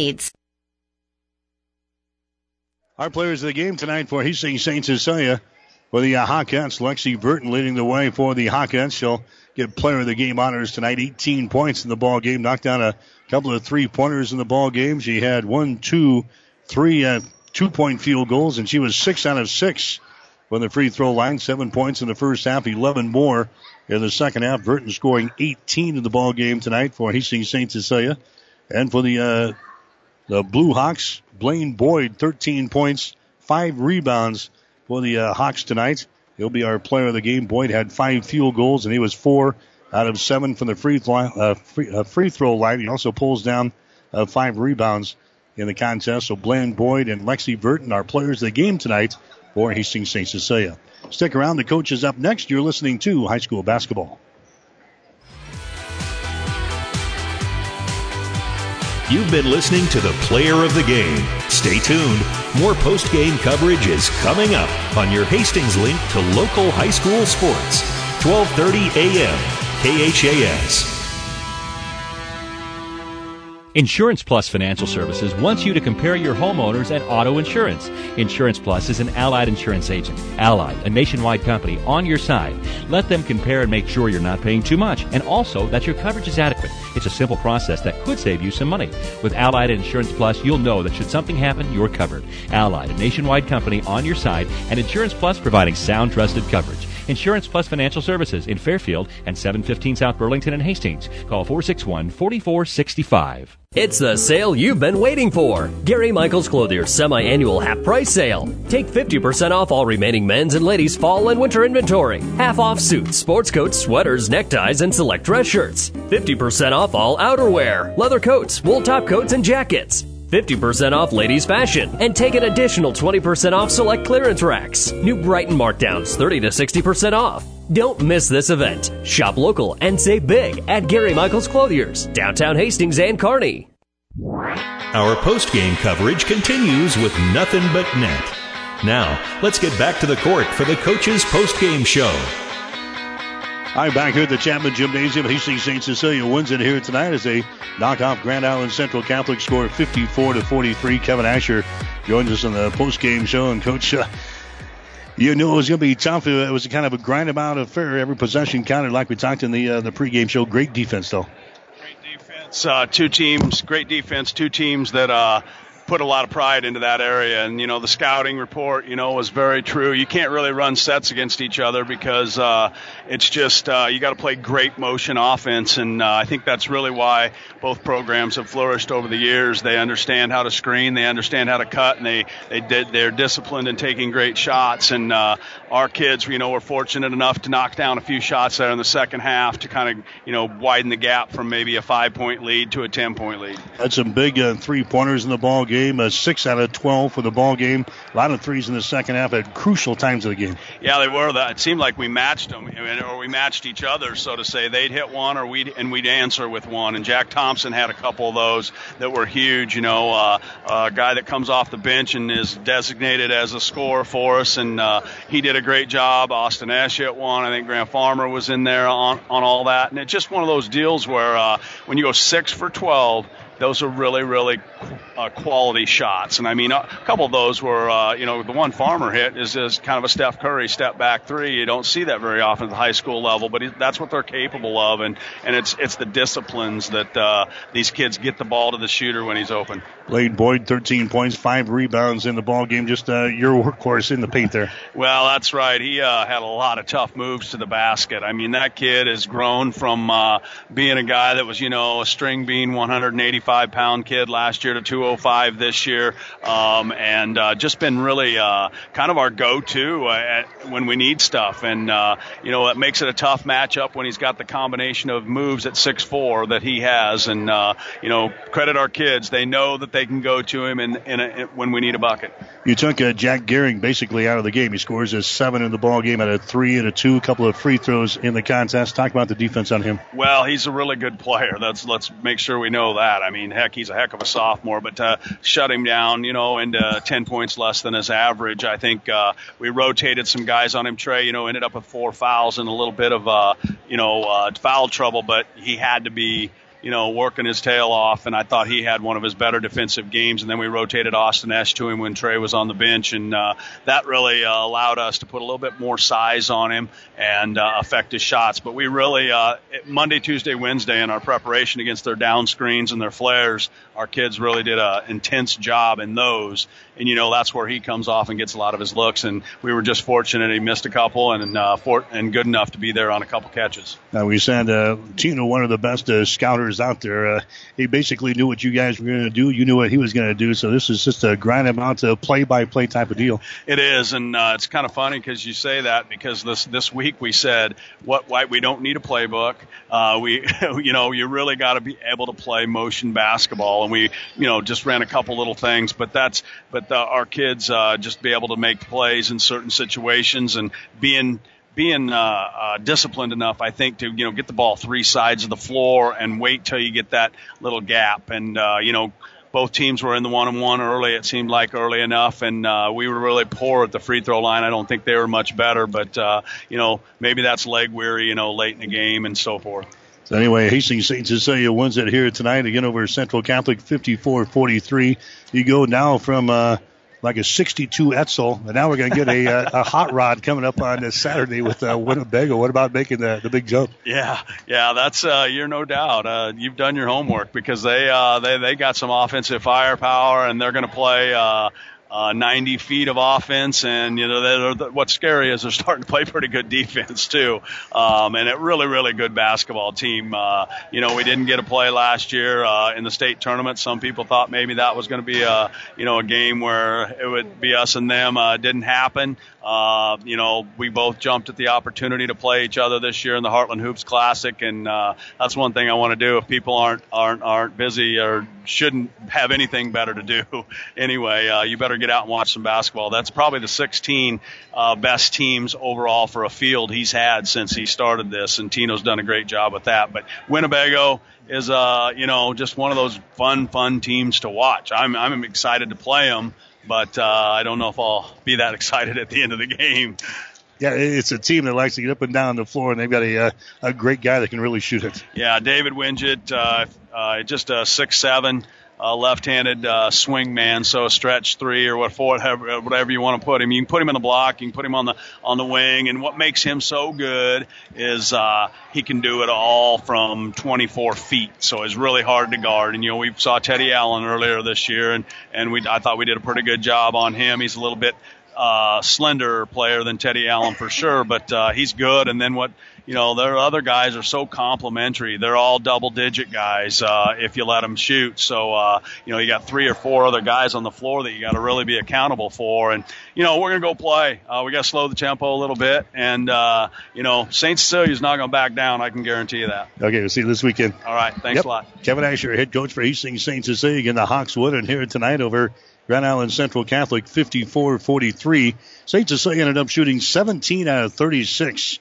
needs. Our players of the game tonight for Hastings St. Cecilia for the uh, Hawkettes. Lexi Burton leading the way for the Hawkettes. She'll get player of the game honors tonight. 18 points in the ball game. Knocked down a couple of three pointers in the ball game. She had one, two, three uh, two point field goals, and she was six out of six from the free throw line. Seven points in the first half, 11 more in the second half. Burton scoring 18 in the ball game tonight for Hastings St. Cecilia. And for the uh, the Blue Hawks, Blaine Boyd, 13 points, five rebounds for the uh, Hawks tonight. He'll be our player of the game. Boyd had five field goals, and he was four out of seven from the free, uh, free, uh, free throw line. He also pulls down uh, five rebounds in the contest. So Blaine Boyd and Lexi Burton are players of the game tonight for Hastings St. Cecilia. Stick around. The coach is up next. You're listening to high school basketball. You've been listening to the player of the game. Stay tuned. More post game coverage is coming up on your Hastings link to local high school sports. 12:30 a.m. KHAS. Insurance Plus Financial Services wants you to compare your homeowners and auto insurance. Insurance Plus is an allied insurance agent. Allied, a nationwide company, on your side. Let them compare and make sure you're not paying too much and also that your coverage is adequate. It's a simple process that could save you some money. With Allied Insurance Plus, you'll know that should something happen, you're covered. Allied, a nationwide company on your side, and Insurance Plus providing sound, trusted coverage. Insurance Plus Financial Services in Fairfield and 715 South Burlington and Hastings. Call 461 4465. It's the sale you've been waiting for. Gary Michaels Clothier's semi-annual half price sale. Take 50% off all remaining men's and ladies' fall and winter inventory. Half off suits, sports coats, sweaters, neckties, and select dress shirts. 50% off all outerwear, leather coats, wool top coats, and jackets. 50% off ladies' fashion, and take an additional 20% off select clearance racks. New Brighton markdowns 30 to 60% off. Don't miss this event. Shop local and save big at Gary Michaels Clothiers, downtown Hastings and Kearney. Our post-game coverage continues with nothing but net. Now, let's get back to the court for the coach's post-game show. I'm back here at the Chapman Gymnasium. Hastings St. Cecilia wins it here tonight as they knock off Grand Island Central Catholic score 54 to 43. Kevin Asher joins us on the post-game show. And Coach, uh, you knew it was going to be tough. It was kind of a grind about affair. Every possession counted, like we talked in the uh, the pregame show. Great defense, though. Great defense. Uh, two teams, great defense. Two teams that uh, put a lot of pride into that area. And, you know, the scouting report, you know, was very true. You can't really run sets against each other because uh, it's just, uh, you got to play great motion offense. And uh, I think that's really why both programs have flourished over the years. They understand how to screen, they understand how to cut, and they, they did, they're disciplined in taking great shots. And uh, our kids, you know, were fortunate enough to knock down a few shots there in the second half to kind of, you know, widen the gap from maybe a five point lead to a 10 point lead. Had some big uh, three pointers in the ball game game. Uh, six out of 12 for the ball game. A lot of threes in the second half at crucial times of the game. Yeah, they were. It seemed like we matched them, or we matched each other, so to say. They'd hit one, or we'd and we'd answer with one. And Jack Thompson had a couple of those that were huge. You know, uh, a guy that comes off the bench and is designated as a scorer for us, and uh, he did a great job. Austin Esch hit one. I think Grant Farmer was in there on on all that, and it's just one of those deals where uh, when you go six for 12 those are really, really uh, quality shots. And I mean, a couple of those were, uh, you know, the one Farmer hit is, is kind of a Steph Curry step back three. You don't see that very often at the high school level, but that's what they're capable of. And, and it's, it's the disciplines that uh, these kids get the ball to the shooter when he's open. Blaine Boyd, 13 points, five rebounds in the ball game. Just uh, your workhorse in the paint there. well, that's right. He uh, had a lot of tough moves to the basket. I mean, that kid has grown from uh, being a guy that was, you know, a string bean 185 185 pound kid last year to 205 this year, um, and uh, just been really uh, kind of our go-to uh, when we need stuff. And uh, you know, it makes it a tough matchup when he's got the combination of moves at 6'4 that he has. And uh, you know, credit our kids; they know that they can go to him in, in, a, in when we need a bucket. You took uh, Jack Gehring basically out of the game. He scores a seven in the ball game, at a three and a two, a couple of free throws in the contest. Talk about the defense on him. Well, he's a really good player. That's let's make sure we know that. I mean, heck, he's a heck of a sophomore, but to shut him down, you know, into 10 points less than his average, I think uh, we rotated some guys on him. Trey, you know, ended up with four fouls and a little bit of, uh, you know, uh, foul trouble, but he had to be you know, working his tail off, and I thought he had one of his better defensive games. And then we rotated Austin Esch to him when Trey was on the bench, and uh, that really uh, allowed us to put a little bit more size on him and uh, affect his shots. But we really uh, Monday, Tuesday, Wednesday in our preparation against their down screens and their flares, our kids really did an intense job in those. And you know that's where he comes off and gets a lot of his looks. And we were just fortunate he missed a couple and uh, for, and good enough to be there on a couple catches. Now we said uh, Tino, one of the best uh, scouters out there. Uh, he basically knew what you guys were going to do. You knew what he was going to do. So this is just a grind him out to play by play type of deal. It is, and uh, it's kind of funny because you say that because this this week we said what why we don't need a playbook. Uh, we you know you really got to be able to play motion basketball, and we you know just ran a couple little things, but that's but the, our kids uh, just be able to make plays in certain situations and being being uh, uh, disciplined enough, I think, to you know get the ball three sides of the floor and wait till you get that little gap. And uh, you know, both teams were in the one on one early. It seemed like early enough, and uh, we were really poor at the free throw line. I don't think they were much better, but uh, you know, maybe that's leg weary, you know, late in the game and so forth. So anyway, Hastings St. Cecilia wins it here tonight again over Central Catholic 54-43. You go now from uh, like a 62 Etzel, and now we're going to get a, a, a, hot rod coming up on this Saturday with uh, Winnebago. What about making the, the big jump? Yeah, yeah, that's uh, you're no doubt. Uh, you've done your homework because they uh, they they got some offensive firepower, and they're going to play. Uh, uh, 90 feet of offense, and you know what's scary is they're starting to play pretty good defense too, um, and a really really good basketball team. Uh, you know we didn't get a play last year uh, in the state tournament. Some people thought maybe that was going to be a you know a game where it would be us and them. Uh, didn't happen. Uh, you know, we both jumped at the opportunity to play each other this year in the Heartland Hoops Classic, and uh, that's one thing I want to do. If people aren't aren't aren't busy or shouldn't have anything better to do, anyway, uh, you better get out and watch some basketball. That's probably the 16 uh, best teams overall for a field he's had since he started this, and Tino's done a great job with that. But Winnebago is, uh, you know, just one of those fun, fun teams to watch. I'm I'm excited to play them but uh, I don't know if I'll be that excited at the end of the game. Yeah, it's a team that likes to get up and down the floor, and they've got a uh, a great guy that can really shoot it. Yeah, David Winget, uh, uh, just a six seven uh, left-handed uh, swing man, so a stretch three or what four, whatever, whatever you want to put him. You can put him in the block, you can put him on the on the wing, and what makes him so good is uh, he can do it all from 24 feet. So it's really hard to guard. And you know, we saw Teddy Allen earlier this year, and and we I thought we did a pretty good job on him. He's a little bit uh, slender player than Teddy Allen for sure, but uh, he's good. And then what you know, their other guys are so complimentary. They're all double digit guys uh, if you let them shoot. So, uh, you know, you got three or four other guys on the floor that you got to really be accountable for. And, you know, we're going to go play. Uh, we got to slow the tempo a little bit. And, uh, you know, St. Cecilia's not going to back down. I can guarantee you that. Okay, we'll see you this weekend. All right. Thanks yep. a lot. Kevin Asher, head coach for Hastings St. Cecilia in the Hawkswood and here tonight over Grand Island Central Catholic 54-43. St. Cecilia ended up shooting 17 out of 36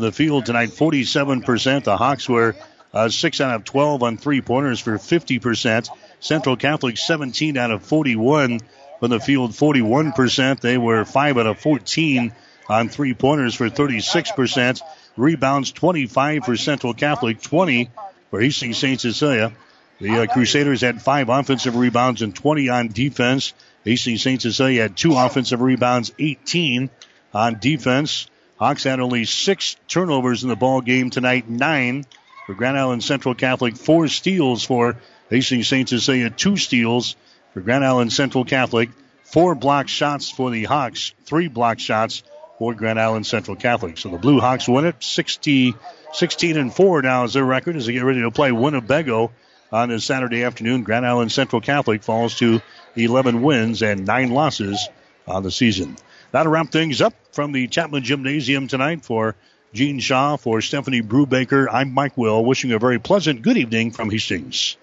the field tonight, 47%. The Hawks were uh, 6 out of 12 on three pointers for 50%. Central Catholic 17 out of 41 from the field, 41%. They were 5 out of 14 on three pointers for 36%. Rebounds 25 for Central Catholic, 20 for Hastings St. Cecilia. The uh, Crusaders had five offensive rebounds and 20 on defense. Hastings St. Cecilia had two offensive rebounds, 18 on defense. Hawks had only six turnovers in the ball game tonight, nine for Grand Island Central Catholic, four steals for Hastings St. Cecilia, two steals for Grand Island Central Catholic, four block shots for the Hawks, three block shots for Grand Island Central Catholic. So the Blue Hawks win it, 60, 16 and 4 now is their record as they get ready to play Winnebago on this Saturday afternoon. Grand Island Central Catholic falls to 11 wins and 9 losses on the season. That'll wrap things up from the Chapman Gymnasium tonight for Gene Shaw, for Stephanie Brubaker. I'm Mike Will, wishing a very pleasant good evening from Hastings.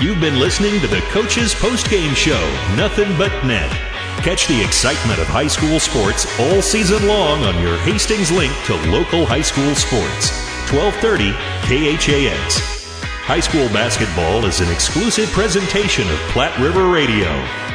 You've been listening to the Coach's Post Game Show, Nothing But Net. Catch the excitement of high school sports all season long on your Hastings link to local high school sports. 1230 KHAS. High school basketball is an exclusive presentation of Platte River Radio.